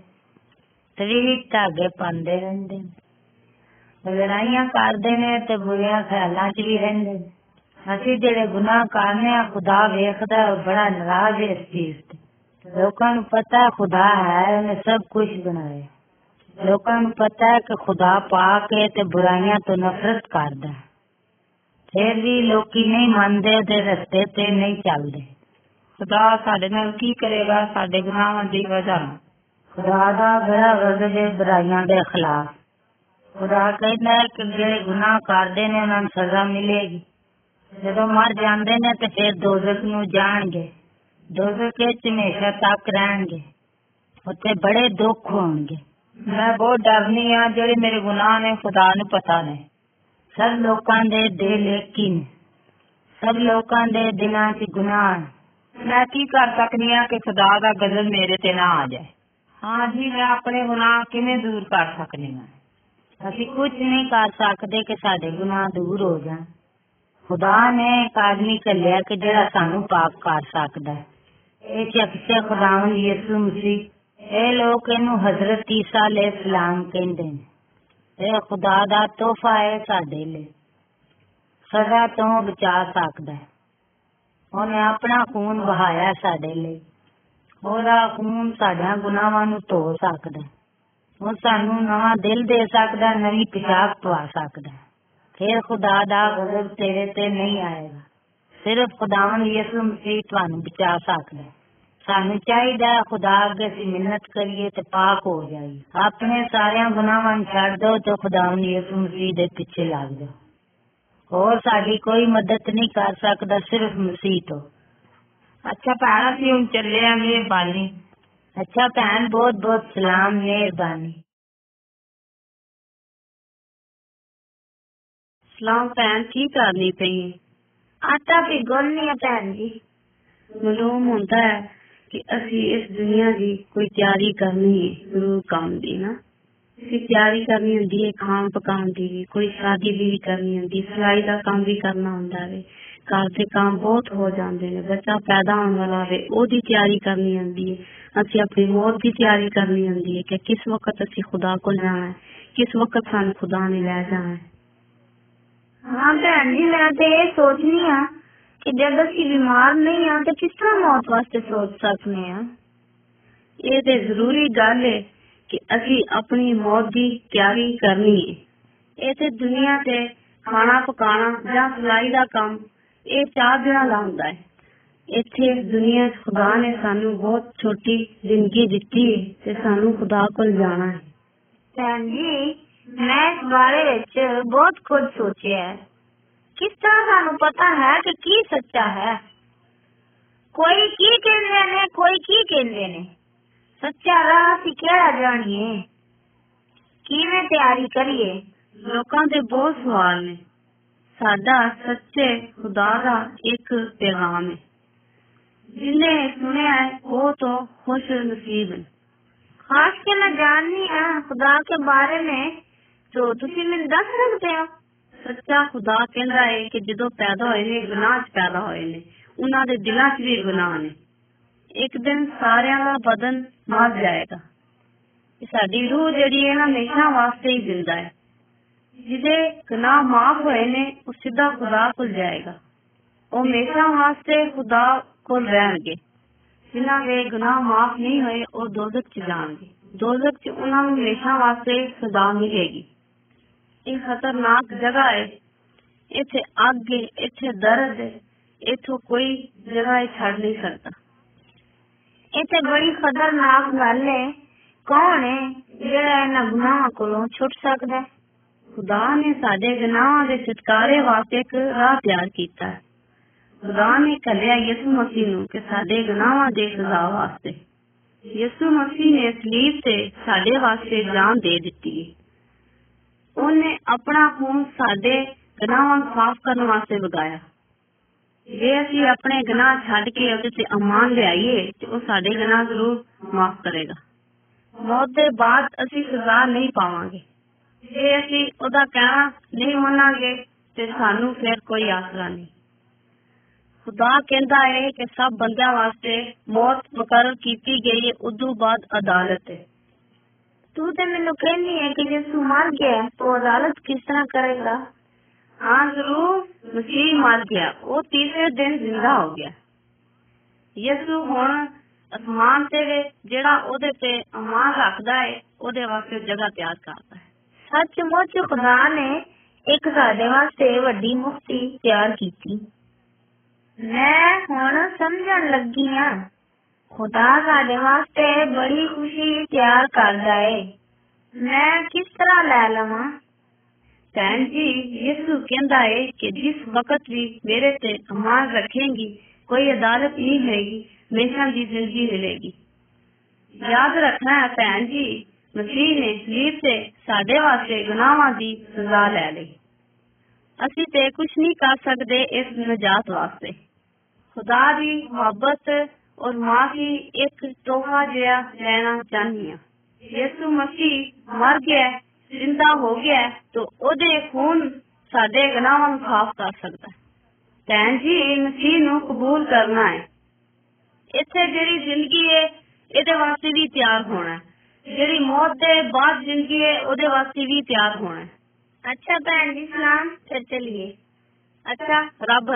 Speaker 3: ਤਵੀਤ ਧਾਗੇ ਪਾਉਂਦੇ ਰਹਿੰਦੇ ਨੇ ਲੜਾਈਆਂ ਕਰਦੇ ਨੇ ਤੇ ਬੁਰੀਆਂ ਖਿਆਲਾਂ 'ਚ ਵੀ ਰਹਿੰਦੇ ਨੇ ਅਸੀਂ ਜਿਹੜੇ ਗੁਨਾਹ ਕਰਨੇ ਆ ਖੁਦਾ ਵੇਖਦਾ ਉਹ ਬੜਾ ਨਾਰਾਜ਼ ਹੈ ਇਸ ਚੀਜ਼ ਤੇ लोगों को पता है खुदा है उन्हें सब कुछ बनाया लोगों को पता है कि खुदा पाक है तो बुराइयाँ तो नफरत कर दे फिर भी लोग नहीं मानते ते रस्ते ते नहीं
Speaker 2: चलते। खुदा साडे नाल की करेगा? साडे गुनाहां दी वजह।
Speaker 3: खुदा दा बड़ा गजब है बुराइयाँ दे खिलाफ। खुदा कहता है कि जो गुनाह करते ने उन्हें सजा मिलेगी। जो मर जाते ने तो फिर दोजक नु जाएँगे दोस्तों के चिन्ह आप कराएँगे। उते बड़े दुख होंगे। मैं
Speaker 2: बहुत डरनी हाँ जेडे मेरे गुनाह ने, खुदा ने पता ने। सब
Speaker 3: लोग दे दिल लेकिन सब लोग दे च गुनाह। मैं की कर सकनी हाँ
Speaker 2: कि खुदा का गज़ल मेरे ते ना आ जाए? हाँ जी, मैं अपने गुनाह कि दूर कर सकनी हाँ? असि कुछ नहीं कर सकते
Speaker 3: कि साडे गुनाह दूर हो जाए। खुदा ने एक आदमी चलिया कि जरा सानू पाप कर सकता है। ਸਾਨੂੰ ਪਾਪ ਕਰ ਸਕਦਾ ਹੈ ਇਹ ਸ਼ਖਸ ਹੈ ਖੁਦਾਵੰਦ ਯਿਸੂ ਮਸੀਹ ਇਹ ਲੋਕ ਇਹਨੂੰ ਹਜ਼ਰਤ ਈਸਾ ਅਲੈਹਿਸਲਾਮ ਕਹਿੰਦੇ ਨੇ ਇਹ ਖੁਦਾ ਦਾ ਤੋਹਫਾ ਹੈ ਸਾਡੇ ਲਈ ਸਜ਼ਾ ਤੋਂ ਬਚਾ ਸਕਦਾ ਹੈ ਉਹਨੇ ਆਪਣਾ ਖੂਨ ਵਹਾਇਆ ਸਾਡੇ ਲਈ ਉਹਦਾ ਖੂਨ ਸਾਡਿਆਂ ਗੁਨਾਹਾਂ ਨੂੰ ਧੋ ਸਕਦਾ ਹੈ ਉਹ ਸਾਨੂੰ ਨਵਾਂ ਦਿਲ ਦੇ ਸਕਦਾ ਨਵੀਂ ਪਿਸ਼ਾਬ ਪਵਾ ਸਕਦਾ ਫਿਰ ਖੁਦਾ ਦਾ ਗਜ਼ਬ ਤੇਰੇ ਤੇ ਨਹੀਂ ਆਏਗਾ ਸਿਰਫ ਖੁਦਾਵੰਦ ਯਿਸੂ ਮਸੀਹ ਤੁਹਾਨੂੰ ਬਚਾ ਸਕਦਾ ਹੈ। ਸਾਨੂੰ ਚਾਹੀਦਾ ਹੈ ਖੁਦਾ ਅੱਗੇ ਅਸੀਂ ਮਿੰਨਤ ਕਰੀਏ ਤੇ ਪਾਕ ਹੋ ਜਾਈਏ ਆਪਣੇ ਸਾਰਿਆਂ ਗੁਨਾਹਾਂ ਨੂੰ ਛੱਡ ਦਿਓ ਤੇ ਖੁਦਾਵੰਦ ਯਿਸੂ ਮਸੀਹ ਦੇ ਪਿੱਛੇ ਲੱਗ ਜਾਓ ਹੋਰ ਸਾਡੀ ਕੋਈ ਮਦਦ ਨਹੀਂ ਕਰ ਸਕਦਾ ਸਿਰਫ ਮਸੀਹ ਤੋਂ
Speaker 2: ਅੱਛਾ ਭੈਣ ਅਸੀਂ ਹੁਣ ਚੱਲੇ ਆ ਮਿਹਰਬਾਨੀ
Speaker 3: ਅੱਛਾ ਭੈਣ ਬਹੁਤ ਬਹੁਤ ਸਲਾਮ ਮਿਹਰਬਾਨੀ
Speaker 2: ਸਲਾਮ ਭੈਣ ਕੀ ਕਰਨੀ ਪਈ ਹੈ
Speaker 3: ਆਟਾ ਪਿਗੋਲਨੀ ਹੈ ਭੈਣ ਜੀ
Speaker 2: ਮਾਲੂਮ ਹੁੰਦਾ ਹੈ ਕਿ ਅਸੀਂ ਇਸ ਦੁਨੀਆ ਦੀ ਕੋਈ ਤਿਆਰੀ ਕਰਨੀ ਹੈ ਜ਼ਰੂਰ ਕੰਮ ਦੀ ਨਾ ਅਸੀਂ ਤਿਆਰੀ ਕਰਨੀ ਹੁੰਦੀ ਹੈ ਖਾਣ ਪਕਾਉਣ ਦੀ ਵੀ ਕੋਈ ਸ਼ਾਦੀ ਦੀ ਵੀ ਕਰਨੀ ਹੁੰਦੀ ਸਿਲਾਈ ਦਾ ਕੰਮ ਵੀ ਕਰਨਾ ਹੁੰਦਾ ਹੈ ਘਰ ਦੇ ਕੰਮ ਬਹੁਤ ਹੋ ਜਾਂਦੇ ਨੇ ਬੱਚਾ ਪੈਦਾ ਹੋਣ ਵਾਲਾ ਹੈ ਉਹਦੀ ਤਿਆਰੀ ਕਰਨੀ ਹੁੰਦੀ ਹੈ ਅਸੀਂ ਆਪਣੀ ਮੌਤ ਦੀ ਤਿਆਰੀ ਕਰਨੀ ਹੁੰਦੀ ਹੈ ਕਿ ਕਿਸ ਵਕਤ ਅਸੀਂ ਖੁਦਾ ਕੋਲ ਜਾਣਾ ਹੈ ਕਿਸ ਵਕਤ ਸਾਨੂੰ ਖੁਦਾ ਨੇ ਲੈ ਜਾਣਾ ਹੈ
Speaker 3: ਹਾਂ ਭੈਣ ਜੀ ਮੈਂ ਤੇ ਇਹ ਸੋਚਨੀ ਆ ਕਿ ਜਦ ਅਸੀਂ ਬਿਮਾਰ ਨਹੀਂ ਆ ਤੇ ਕਿਸ ਤਰ੍ਹਾਂ ਮੌਤ ਵਾਸਤੇ ਸੋਚ ਸਕਨੇ ਆ
Speaker 2: ਇਹ ਤੇ ਜ਼ਰੂਰੀ ਗੱਲ ਹੈ ਕਿ ਅਸੀਂ ਆਪਣੀ ਮੌਤ ਦੀ ਤਿਆਰੀ ਕਰਨੀ ਹੈ ਇੱਥੇ ਦੁਨੀਆ ਤੇ ਖਾਣਾ ਪਕਾਣਾ ਜਾਂ ਸਿਲਾਈ ਦਾ ਕੰਮ ਇਹ ਚਾਰ ਦਿਨਾਂ ਦਾ ਹੁੰਦਾ ਹੈ ਇੱਥੇ ਦੁਨੀਆ 'ਚ ਖੁਦਾ ਨੇ ਸਾਨੂੰ ਬਹੁਤ ਛੋਟੀ ਜ਼ਿੰਦਗੀ ਦਿੱਤੀ ਹੈ ਤੇ ਸਾਨੂੰ ਖੁਦਾ ਕੋਲ ਜਾਣਾ ਹੈ
Speaker 5: ਭੈਣ ਜੀ ਮੈਂ ਇਸ ਬਾਰੇ ਵਿੱਚ ਬਹੁਤ ਕੁਝ ਸੋਚਿਆ ਹੈ ਕਿਸ ਤਰ੍ਹਾਂ ਸਾਨੂੰ ਪਤਾ ਹੈ ਕਿ ਕੀ ਸੱਚਾ ਹੈ ਕੋਈ ਕੀ ਕਹਿੰਦੇ ਨੇ ਕੋਈ ਕੀ ਕਹਿੰਦੇ ਨੇ ਸੱਚਾ ਰਾਹ ਅਸੀਂ ਕਿਹੜਾ ਜਾਣੀਏ ਕਿਵੇਂ ਤਿਆਰੀ ਕਰੀਏ
Speaker 2: ਲੋਕਾਂ ਦੇ ਬਹੁਤ ਸਵਾਲ ਨੇ ਸਾਡਾ ਸੱਚੇ ਖੁਦਾ ਦਾ ਇੱਕ ਪੈਗਾਮ ਹੈ ਜਿਨੇ ਸੁਣਿਆ ਹੈ ਉਹ तो खुश नसीब है
Speaker 5: ਖਾਸ ਕੇ ਮੈਂ ਜਾਣਨੀ ਹਾਂ ਖੁਦਾ ਕੇ ਬਾਰੇ में तो ਤੁਸੀਂ ਮੈਨੂੰ ਦੱਸ ਸਕਦੇ ਹੋ
Speaker 2: ਸੱਚਾ ਖੁਦਾ ਕਹਿੰਦਾ ਹੈ ਕਿ ਜਦੋਂ ਪੈਦਾ ਹੋਏ ਨੇ ਗੁਨਾਹ 'ਚ ਪੈਦਾ ਹੋਏ ਨੇ ਉਹਨਾਂ ਦੇ ਦਿਲਾਂ 'ਚ ਵੀ ਗੁਨਾਹ ਨੇ ਇੱਕ ਦਿਨ ਸਾਰਿਆਂ ਦਾ ਬਦਨ ਮਰ ਜਾਏਗਾ ਇਹ ਸਾਡੀ ਰੂਹ ਜਿਹੜੀ ਹੈ ਨਾ ਹਮੇਸ਼ਾ ਵਾਸਤੇ ਹੀ ਜ਼ਿੰਦਾ ਹੈ ਜਿਹਦੇ ਗੁਨਾਹ ਮਾਫ ਹੋਏ ਨੇ ਉਹ ਸਿੱਧਾ ਖੁਦਾ ਕੋਲ ਜਾਏਗਾ ਉਹ ਹਮੇਸ਼ਾ ਵਾਸਤੇ ਖੁਦਾ ਕੋਲ ਰਹਿਣਗੇ ਜਿਨ੍ਹਾਂ ਦੇ ਗੁਨਾਹ ਮਾਫ ਨਹੀਂ ਹੋਏ ਉਹ ਦੋਜ਼ਖ 'ਚ ਜਾਣਗੇ ਦੋਜ਼ਖ 'ਚ ਉਹਨਾਂ ਨੂੰ ਹਮੇਸ਼ਾ ਵਾਸਤੇ ਸਜ਼ਾ ਮਿਲੇਗੀ ਇਹ ਖਤਰਨਾਕ ਜਗ੍ਹਾ ਹੈ ਇੱਥੇ ਅੱਗ ਹੈ ਇੱਥੇ ਦਰਦ ਹੈ ਇੱਥੋਂ ਕੋਈ ਜਗ੍ਹਾ ਇਹ ਛੱਡ ਨਹੀਂ ਸਕਦਾ
Speaker 5: ਇਹ ਤੇ ਬੜੀ ਖਤਰਨਾਕ ਗੱਲ ਹੈ ਕੌਣ ਹੈ ਜਿਹੜਾ ਇਹਨਾਂ ਗੁਨਾਹਾਂ ਕੋਲੋਂ ਛੁੱਟ ਸਕਦਾ ਹੈ
Speaker 2: ਖੁਦਾ ਨੇ ਸਾਡੇ ਗੁਨਾਹਾਂ ਦੇ ਛੁਟਕਾਰੇ ਵਾਸਤੇ ਇੱਕ ਰਾਹ ਤਿਆਰ ਕੀਤਾ ਹੈ ਖੁਦਾ ਨੇ ਕੱਲਿਆ ਯਿਸੂ ਮਸੀਹ ਨੂੰ ਕਿ ਸਾਡੇ ਗੁਨਾਹਾਂ ਦੇ ਸਜ਼ਾ ਵਾਸਤੇ ਯਿਸੂ ਮਸੀਹ ਨੇ ਸਲੀਬ ਤੇ ਸਾਡੇ ਵਾਸਤੇ ਜਾਨ ਦੇ ਦਿੱਤੀ ਹੈ ਉਹਨੇ ਆਪਣਾ ਖੂਨ ਸਾਡੇ ਗੁਨਾਹਾਂ ਨੂੰ ਸਾਫ਼ ਕਰਨ ਵਾਸਤੇ ਵਗਾਇਆ। ਜੇ ਅਸੀਂ ਆਪਣੇ ਗੁਨਾਹ ਛੱਡ ਕੇ ਉਹਦੇ ਤੇ ਅਮਾਨ ਲਿਆਈਏ, ਤੇ ਉਹ ਸਾਡੇ ਗੁਨਾਹ ਜ਼ਰੂਰ ਮਾਫ ਕਰੇਗਾ। ਮੌਤ ਦੇ ਬਾਅਦ ਅਸੀਂ ਸਜ਼ਾ ਨਹੀਂ ਪਾਵਾਂਗੇ। ਜੇ ਅਸੀਂ ਉਹਦਾ ਕਹਿਣਾ ਨਹੀਂ ਮੰਨਾਂਗੇ, ਤੇ ਸਾਨੂੰ ਫਿਰ ਕੋਈ ਆਸਰਾ ਨਹੀਂ। ਖੁਦਾ ਕਹਿੰਦਾ ਹੈ ਕਿ ਸਭ ਬੰਦਿਆਂ ਵਾਸਤੇ ਮੌਤ ਮੁਕਰਰ ਕੀਤੀ ਗਈ ਹੈ, ਉਦੋਂ ਬਾਅਦ ਅਦਾਲਤ ਹੈ।
Speaker 5: तू तो मैंने कहनी है कि जे तू मर गया तो अदालत किस तरह करेगा?
Speaker 2: हाँ ज़रूर। मसीह मर गया वो तीसरे दिन ज़िंदा हो गया। यसु हुन आसमान से वे जेड़ा ओदे पे अमान रखता है ओदे वास्ते जगह तैयार करता है।
Speaker 5: सचमुच खुदा ने एक साडे वास्ते वड्डी मुक्ति तैयार की थी। मैं हुन समझण लगी हाँ ਖੁਦਾ ਸਾਡੇ ਵਾਸਤੇ ਬੜੀ ਖੁਸ਼ੀ ਤਿਆਰ ਕਰਦਾ ਏ ਮੈਂ ਕਿਸ ਤਰ੍ਹਾਂ ਲੈ ਲਵਾਂ
Speaker 2: ਭੈਣ ਜੀ ਯਿਸੂ ਕਹਿੰਦਾ ਹੈ ਕਿ ਜਿਸ ਵਕਤ ਵੀ ਮੇਰੇ ਤੇ ਅਮਾਨ ਰੱਖੇਂਗੀ ਕੋਈ ਅਦਾਲਤ ਨਹੀਂ ਹੋਏਗੀ ਹਮੇਸ਼ਾ ਦੀ ਜ਼ਿੰਦਗੀ ਮਿਲੇਗੀ ਯਾਦ ਰੱਖਣਾ ਹੈ ਭੈਣ ਜੀ ਮਸੀਹ ਨੇ ਸਲੀਬ ਤੇ ਸਾਡੇ ਵਾਸਤੇ ਗੁਨਾਹਾਂ ਦੀ ਸਜ਼ਾ ਲੈ ਲਈ ਅਸੀਂ ਤੇ ਕੁਝ ਨਹੀਂ ਕਰ ਸਕਦੇ ਇਸ ਨਜਾਤ ਵਾਸਤੇ ਖੁਦਾ ਦੀ ਮੁਹੱਬਤ ਔਰ ਮਾਫੀ ਇੱਕ ਤੋਹਫਾ ਜਿਹਾ ਲੈਣਾ ਚਾਹੁੰਦੀ ਹਾਂ ਯਿਸੂ ਮਸੀਹ ਮਰ ਗਿਆ ਹੈ, ਜ਼ਿੰਦਾ ਹੋ ਗਿਆ ਹੈ, ਤਾਂ ਉਹਦੇ ਖੂਨ ਸਾਡੇ ਗੁਨਾਹਾਂ ਨੂੰ ਸਾਫ਼ ਕਰ ਸਕਦਾ ਹੈ ਭੈਣ ਜੀ ਮਸੀਹ ਨੂੰ ਕਬੂਲ ਕਰਨਾ ਹੈ ਇੱਥੇ ਜਿਹੜੀ ਜ਼ਿੰਦਗੀ ਹੈ ਇਹਦੇ ਵਾਸਤੇ ਵੀ ਤਿਆਰ ਹੋਣਾ ਹੈ ਜਿਹੜੀ ਮੌਤ ਦੇ ਬਾਅਦ ਜ਼ਿੰਦਗੀ ਹੈ ਉਹਦੇ ਵਾਸਤੇ ਵੀ ਤਿਆਰ ਹੋਣਾ ਹੈ
Speaker 5: ਅੱਛਾ ਭੈਣ ਜੀ ਸਲਾਮ ਫਿਰ ਚਲੀਏ
Speaker 2: ਅੱਛਾ ਰੱਬ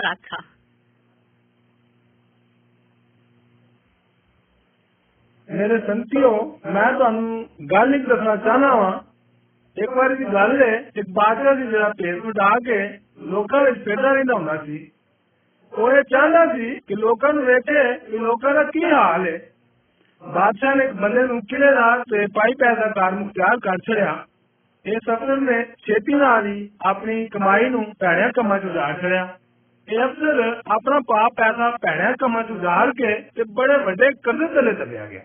Speaker 4: ਮੇਰੇ ਸੰਤਿਓ, ਮੈਂ ਤੁਹਾਨੂੰ ਗੱਲ ਇੱਕ ਦੱਸਣਾ ਚਾਹਨਾ ਵਾਂ। ਇੱਕ ਵਾਰੀ ਦੀ ਗੱਲ ਹੈ ਇੱਕ ਬਾਦਸ਼ਾਹ ਸੀ ਜਿਹੜਾ ਭੇਸ ਵਟਾ ਕੇ ਲੋਕਾਂ ਵਿੱਚ ਫਿਰਦਾ ਰਹਿੰਦਾ ਹੁੰਦਾ ਸੀ, ਉਹ ਇਹ ਚਾਹੁੰਦਾ ਸੀ ਕਿ ਲੋਕਾਂ ਨੂੰ ਵੇਖੇ ਕਿ ਲੋਕਾਂ ਦਾ ਕੀ ਹਾਲ ਹੈ ਬਾਦਸ਼ਾਹ ਨੇ ਇੱਕ ਬੰਦੇ ਨੂੰ ਕਿਲੇ ਦਾ ਤੇ ਪਾਈ ਪੈਸਾ ਕਾਰ ਮੁਖਤਿਆਰ ਕਰ ਛੜਿਆ ਇਸ ਅਫਸਰ ਨੇ ਛੇਤੀ ਨਾਲ ਹੀ ਆਪਣੀ ਕਮਾਈ ਨੂੰ ਭੈੜਿਆਂ ਕੰਮਾਂ 'ਚ ਉਜਾੜ ਛੜਿਆ ਇਹ ਅਫਸਰ ਆਪਣਾ ਪਾਪ ਪੈਸਾ ਭੈੜਿਆਂ ਕੰਮਾਂ 'ਚ ਉਜਾੜ ਕੇ ਤੇ ਬੜੇ ਵੱਡੇ ਕਰਜ਼ੇ ਥੱਲੇ ਦਬਿਆ ਗਿਆ।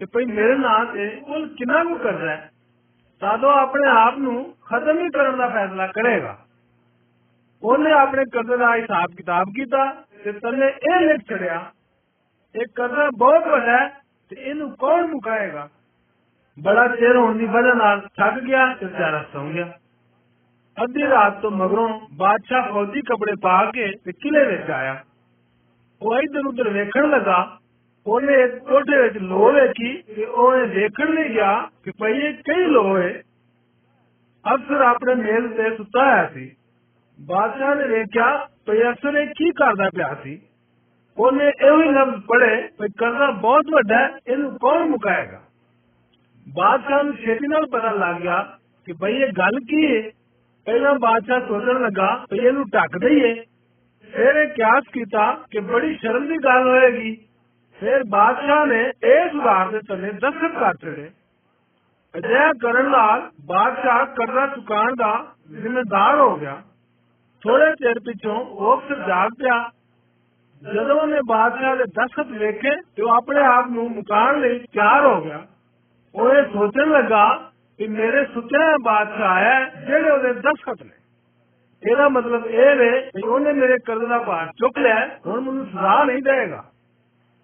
Speaker 4: ਕਿ ਭਈ ਮੇਰੇ ਨਾਂ ਤੇ ਕੁੱਲ ਕਿੰਨਾ ਕੁ ਕਰਜ਼ਾ ਹੈ ਤਦੋਂ ਆਪਣੇ ਆਪ ਨੂੰ ਖਤਮ ਹੀ ਕਰਨ ਦਾ ਫੈਸਲਾ ਕਰੇਗਾ ਉਹਨੇ ਆਪਣੇ ਕਰਜ਼ੇ ਦਾ ਹਿਸਾਬ ਕਿਤਾਬ ਕੀਤਾ ਤੇ ਥੱਲੇ ਇਹ ਲਿਖ ਛੜਿਆ ਇਹ ਕਰਜ਼ਾ ਬਹੁਤ ਵੱਡਾ ਹੈ ਤੇ ਇਹਨੂੰ ਕੌਣ ਮੁਕਾਏਗਾ ਬੜਾ ਚਿਰ ਹੋਣ ਦੀ ਵਜ੍ਹਾ ਨਾਲ ਥੱਕ ਗਿਆ ਤੇ ਵਿਚਾਰਾ ਸੌਂ ਗਿਆ ਅੱਧੀ ਰਾਤ ਤੋਂ ਮਗਰੋਂ ਬਾਦਸ਼ਾਹ ਫੌਜੀ ਕੱਪੜੇ ਪਾ ਕੇ ਤੇ ਕਿਲੇ ਵਿੱਚ ਆਇਆ ਉਹ ਇੱਧਰ ਉੱਧਰ ਵੇਖਣ ਲੱਗਾ ਉਹਨੇ ਇੱਕ ਕੋਠੇ ਵਿੱਚ ਲੋਹ ਵੇਖੀ ਤੇ ਉਹਨੇ ਵੇਖਣ ਲਈ ਗਿਆ ਕਿ ਭਈ ਇਹ ਕਈ ਲੋਹ ਹੈ ਅਫਸਰ ਆਪਣੇ ਮੇਜ਼ ਤੇ ਸੁੱਤਾ ਹੋਇਆ ਸੀ। ਬਾਦਸ਼ਾਹ ਨੇ ਵੇਖਿਆ ਭਈ ਅਫਸਰ ਇਹ ਕੀ ਕਰਦਾ ਪਿਆ ਸੀ। ਉਹਨੇ ਇਹੋ ਹੀ ਲਫ਼ਜ਼ ਪੜੇ ਭਈ ਕਰਜ਼ਾ ਬਹੁਤ ਵੱਡਾ ਹੈ, ਇਹਨੂੰ ਕੌਣ ਮੁਕਾਏਗਾ? ਬਾਦਸ਼ਾਹ ਨੂੰ ਛੇਤੀ ਨਾਲ ਪਤਾ ਲੱਗ ਗਿਆ ਕਿ ਭਈ ਇਹ ਗੱਲ ਕੀ ਹੈ ਪਹਿਲਾਂ ਬਾਦਸ਼ਾਹ ਸੋਚਣ ਲੱਗਾ ਭਈ ਇਹਨੂੰ ਢੱਕ ਦਈਏ। ਫਿਰ ਇਹ ਕਿਆਸ ਕੀਤਾ ਕਿ ਬੜੀ ਸ਼ਰਮ ਦੀ ਗੱਲ ਹੋਏਗੀ। ਫਿਰ ਬਾਦਸ਼ਾਹ ਨੇ ਇਹ ਸੁਧਾਰ ਦੇ ਥੱਲੇ ਦਸਤਖਤ ਕਰ ਛੜੇ ਅਜਿਹਾ ਕਰਨ ਨਾਲ ਬਾਦਸ਼ਾਹ ਕਰਜ਼ਾ ਚੁਕਾਉਣ ਦਾ ਜ਼ਿੰਮੇਦਾਰ ਹੋ ਗਿਆ ਥੋੜੇ ਚਿਰ ਪਿੱਛੋਂ ਉਹ ਅਫਸਰ ਜਾਗ ਪਿਆ ਜਦੋਂ ਉਹਨੇ ਬਾਦਸ਼ਾਹ ਦੇ ਦਸਤਖਤ ਵੇਖੇ ਤੇ ਉਹ ਆਪਣੇ ਆਪ ਨੂੰ ਮੁਕਾਉਣ ਲਈ ਤਿਆਰ ਹੋ ਗਿਆ ਉਹ ਇਹ ਸੋਚਣ ਲੱਗਾ ਕਿ ਮੇਰੇ ਸੁੱਤਿਆ ਬਾਦਸ਼ਾਹ ਆਇਆ ਹੈ, ਜਿਹੜੇ ਉਹਦੇ ਦਸਤਖਤ ਨੇ ਇਹਦਾ ਮਤਲਬ ਇਹ ਵੇ ਕਿ ਉਹਨੇ ਮੇਰੇ ਕਰਜ਼ ਦਾ ਭਾਰ ਚੁੱਕ ਲਿਆ ਹੈ, ਹੁਣ ਮੈਨੂੰ ਸਜ਼ਾ ਨਹੀਂ ਦੇਗਾ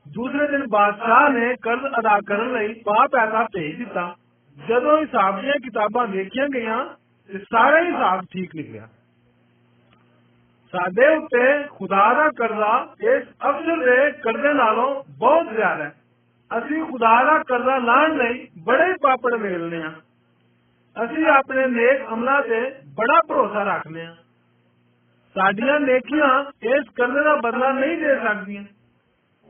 Speaker 4: ਦੂਸਰੇ ਦਿਨ ਬਾਦਸ਼ਾਹ ਨੇ ਕਰਜ਼ ਅਦਾ ਕਰਨ ਲਈ ਪਾ ਪੈਸਾ ਭੇਜ ਦਿੱਤਾ ਜਦੋਂ ਹਿਸਾਬ ਦੀਆਂ ਕਿਤਾਬਾਂ ਦੇਖੀਆਂ ਗਈਆਂ ਤੇ ਸਾਰਾ ਹੀ ਹਿਸਾਬ ਠੀਕ ਨਿਕਲਿਆ ਸਾਡੇ ਉੱਤੇ ਖੁਦਾ ਦਾ ਕਰਜ਼ਾ ਇਸ ਅਫਸਰ ਦੇ ਕਰਜ਼ੇ ਨਾਲੋਂ ਬਹੁਤ ਜ਼ਿਆਦਾ ਹੈ ਅਸੀਂ ਖੁਦਾ ਦਾ ਕਰਜ਼ਾ ਲਾਣ ਲਈ ਬੜੇ ਪਾਪੜ ਵੇਲਨੇ ਆ ਅਸੀਂ ਆਪਣੇ ਨੇਕ ਅਮਲਾਂ ਤੇ ਬੜਾ ਭਰੋਸਾ ਰੱਖਦੇ ਆ ਸਾਡੀਆਂ ਨੇਕੀਆਂ ਇਸ ਕਰਜ਼ੇ ਦਾ ਬਦਲਾ ਨਹੀਂ ਦੇ ਸਕਦੀਆਂ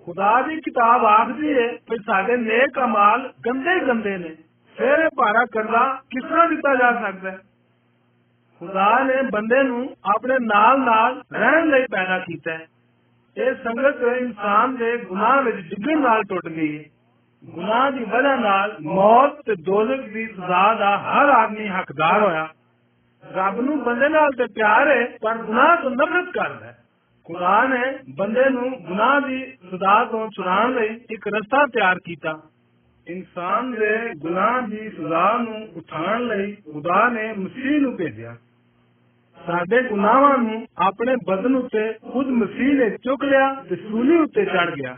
Speaker 4: ਖੁਦਾ ਦੀ ਕਿਤਾਬ ਆਖਦੀ ਹੈ ਕਿ ਸਾਡੇ ਨੇਕ ਅਮਾਲ ਗੰਦੇ ਹੀ ਗੰਦੇ ਨੇ ਫਿਰ ਇਹ ਭਾਰਾ ਕਰਜ਼ਾ ਕਿਸ ਤਰ੍ਹਾਂ ਦਿੱਤਾ ਜਾ ਸਕਦਾ ਹੈ ਖੁਦਾ ਨੇ ਬੰਦੇ ਨੂੰ ਆਪਣੇ ਨਾਲ ਨਾਲ ਰਹਿਣ ਲਈ ਪੈਦਾ ਕੀਤਾ ਹੈ ਇਹ ਸੰਗਤ ਇਨਸਾਨ ਦੇ ਗੁਨਾਹ ਵਿੱਚ ਡਿੱਗਣ ਨਾਲ ਟੁੱਟ ਗਈ ਹੈ ਗੁਨਾਹ ਦੀ ਵਜ੍ਹਾ ਨਾਲ ਮੌਤ ਤੇ ਦੋਜ਼ਖ ਦੀ ਸਜ਼ਾ ਦਾ ਹਰ ਆਦਮੀ ਹੱਕਦਾਰ ਹੋਇਆ ਰੱਬ ਨੂੰ ਬੰਦੇ ਨਾਲ ਤੇ ਪਿਆਰ ਹੈ ਪਰ ਗੁਨਾਹ ਤੋਂ ਨਫ਼ਰਤ ਕਰਦਾ ਹੈ ਖੁਦਾ ਨੇ ਬੰਦੇ ਨੂੰ ਗੁਨਾਹ ਦੀ ਸਜ਼ਾ ਤੋਂ ਛੁਡਾਉਣ ਲਈ ਇੱਕ ਰਸਤਾ ਤਿਆਰ ਕੀਤਾ। ਇਨਸਾਨ ਦੇ ਗੁਨਾਹ ਦੀ ਸਜ਼ਾ ਨੂੰ ਉਠਾਉਣ ਲਈ ਖੁਦਾ ਨੇ ਮਸੀਹ ਨੂੰ ਭੇਜਿਆ। ਸਾਡੇ ਗੁਨਾਹਾਂ ਨੂੰ ਆਪਣੇ ਬਦਨ ਉੱਤੇ ਖੁਦ ਮਸੀਹ ਨੇ ਚੁੱਕ ਲਿਆ ਤੇ ਸੂਲੀ ਉੱਤੇ ਚੜ ਗਿਆ।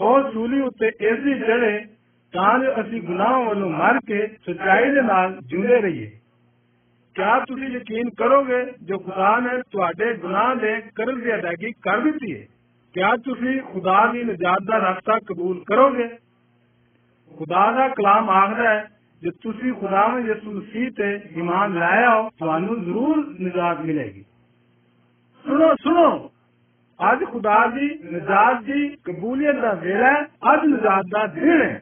Speaker 4: ਉਹ ਸੂਲੀ ਉੱਤੇ ਇਸ ਦੀ ਚੜੇ ਤਾਂ ਜੋ ਅਸੀਂ ਗੁਨਾਹਾਂ ਵੱਲੋਂ ਮਰ ਕੇ ਸੱਚਾਈ ਦੇ ਨਾਲ ਜਿਉਂਦੇ ਰਹੀਏ। ਕਿਆ ਤੁਸੀਂ ਯਕੀਨ ਕਰੋਗੇ ਜੋ ਖੁਦਾ ਨੇ ਤੁਹਾਡੇ ਗੁਨਾਹ ਦੇ ਕਰਜ਼ ਦੀ ਅਦਾਇਗੀ ਕਰ ਦਿੱਤੀ ਹੈ ਕਿਆ ਤੁਸੀਂ ਖੁਦਾ ਦੀ ਨਜਾਤ ਦਾ ਰਸਤਾ ਕਬੂਲ ਕਰੋਗੇ ਖੁਦਾ ਦਾ ਕਲਾਮ ਆਖਦਾ ਹੈ ਜੇ ਤੁਸੀਂ ਖੁਦਾਵੰਦ ਯਿਸੂ ਮਸੀਹ ਤੇ ਈਮਾਨ ਲਾਇਆ ਹੋ ਤੁਹਾਨੂੰ ਜ਼ਰੂਰ ਨਜਾਤ ਮਿਲੇਗੀ ਸੁਣੋ ਸੁਣੋ ਅੱਜ ਖੁਦਾ ਦੀ ਨਜਾਤ ਦੀ ਕਬੂਲੀਅਤ ਦਾ ਵੇਲਾ ਹੈ ਅੱਜ ਨਜਾਤ ਦਾ ਦਿਨ ਹੈ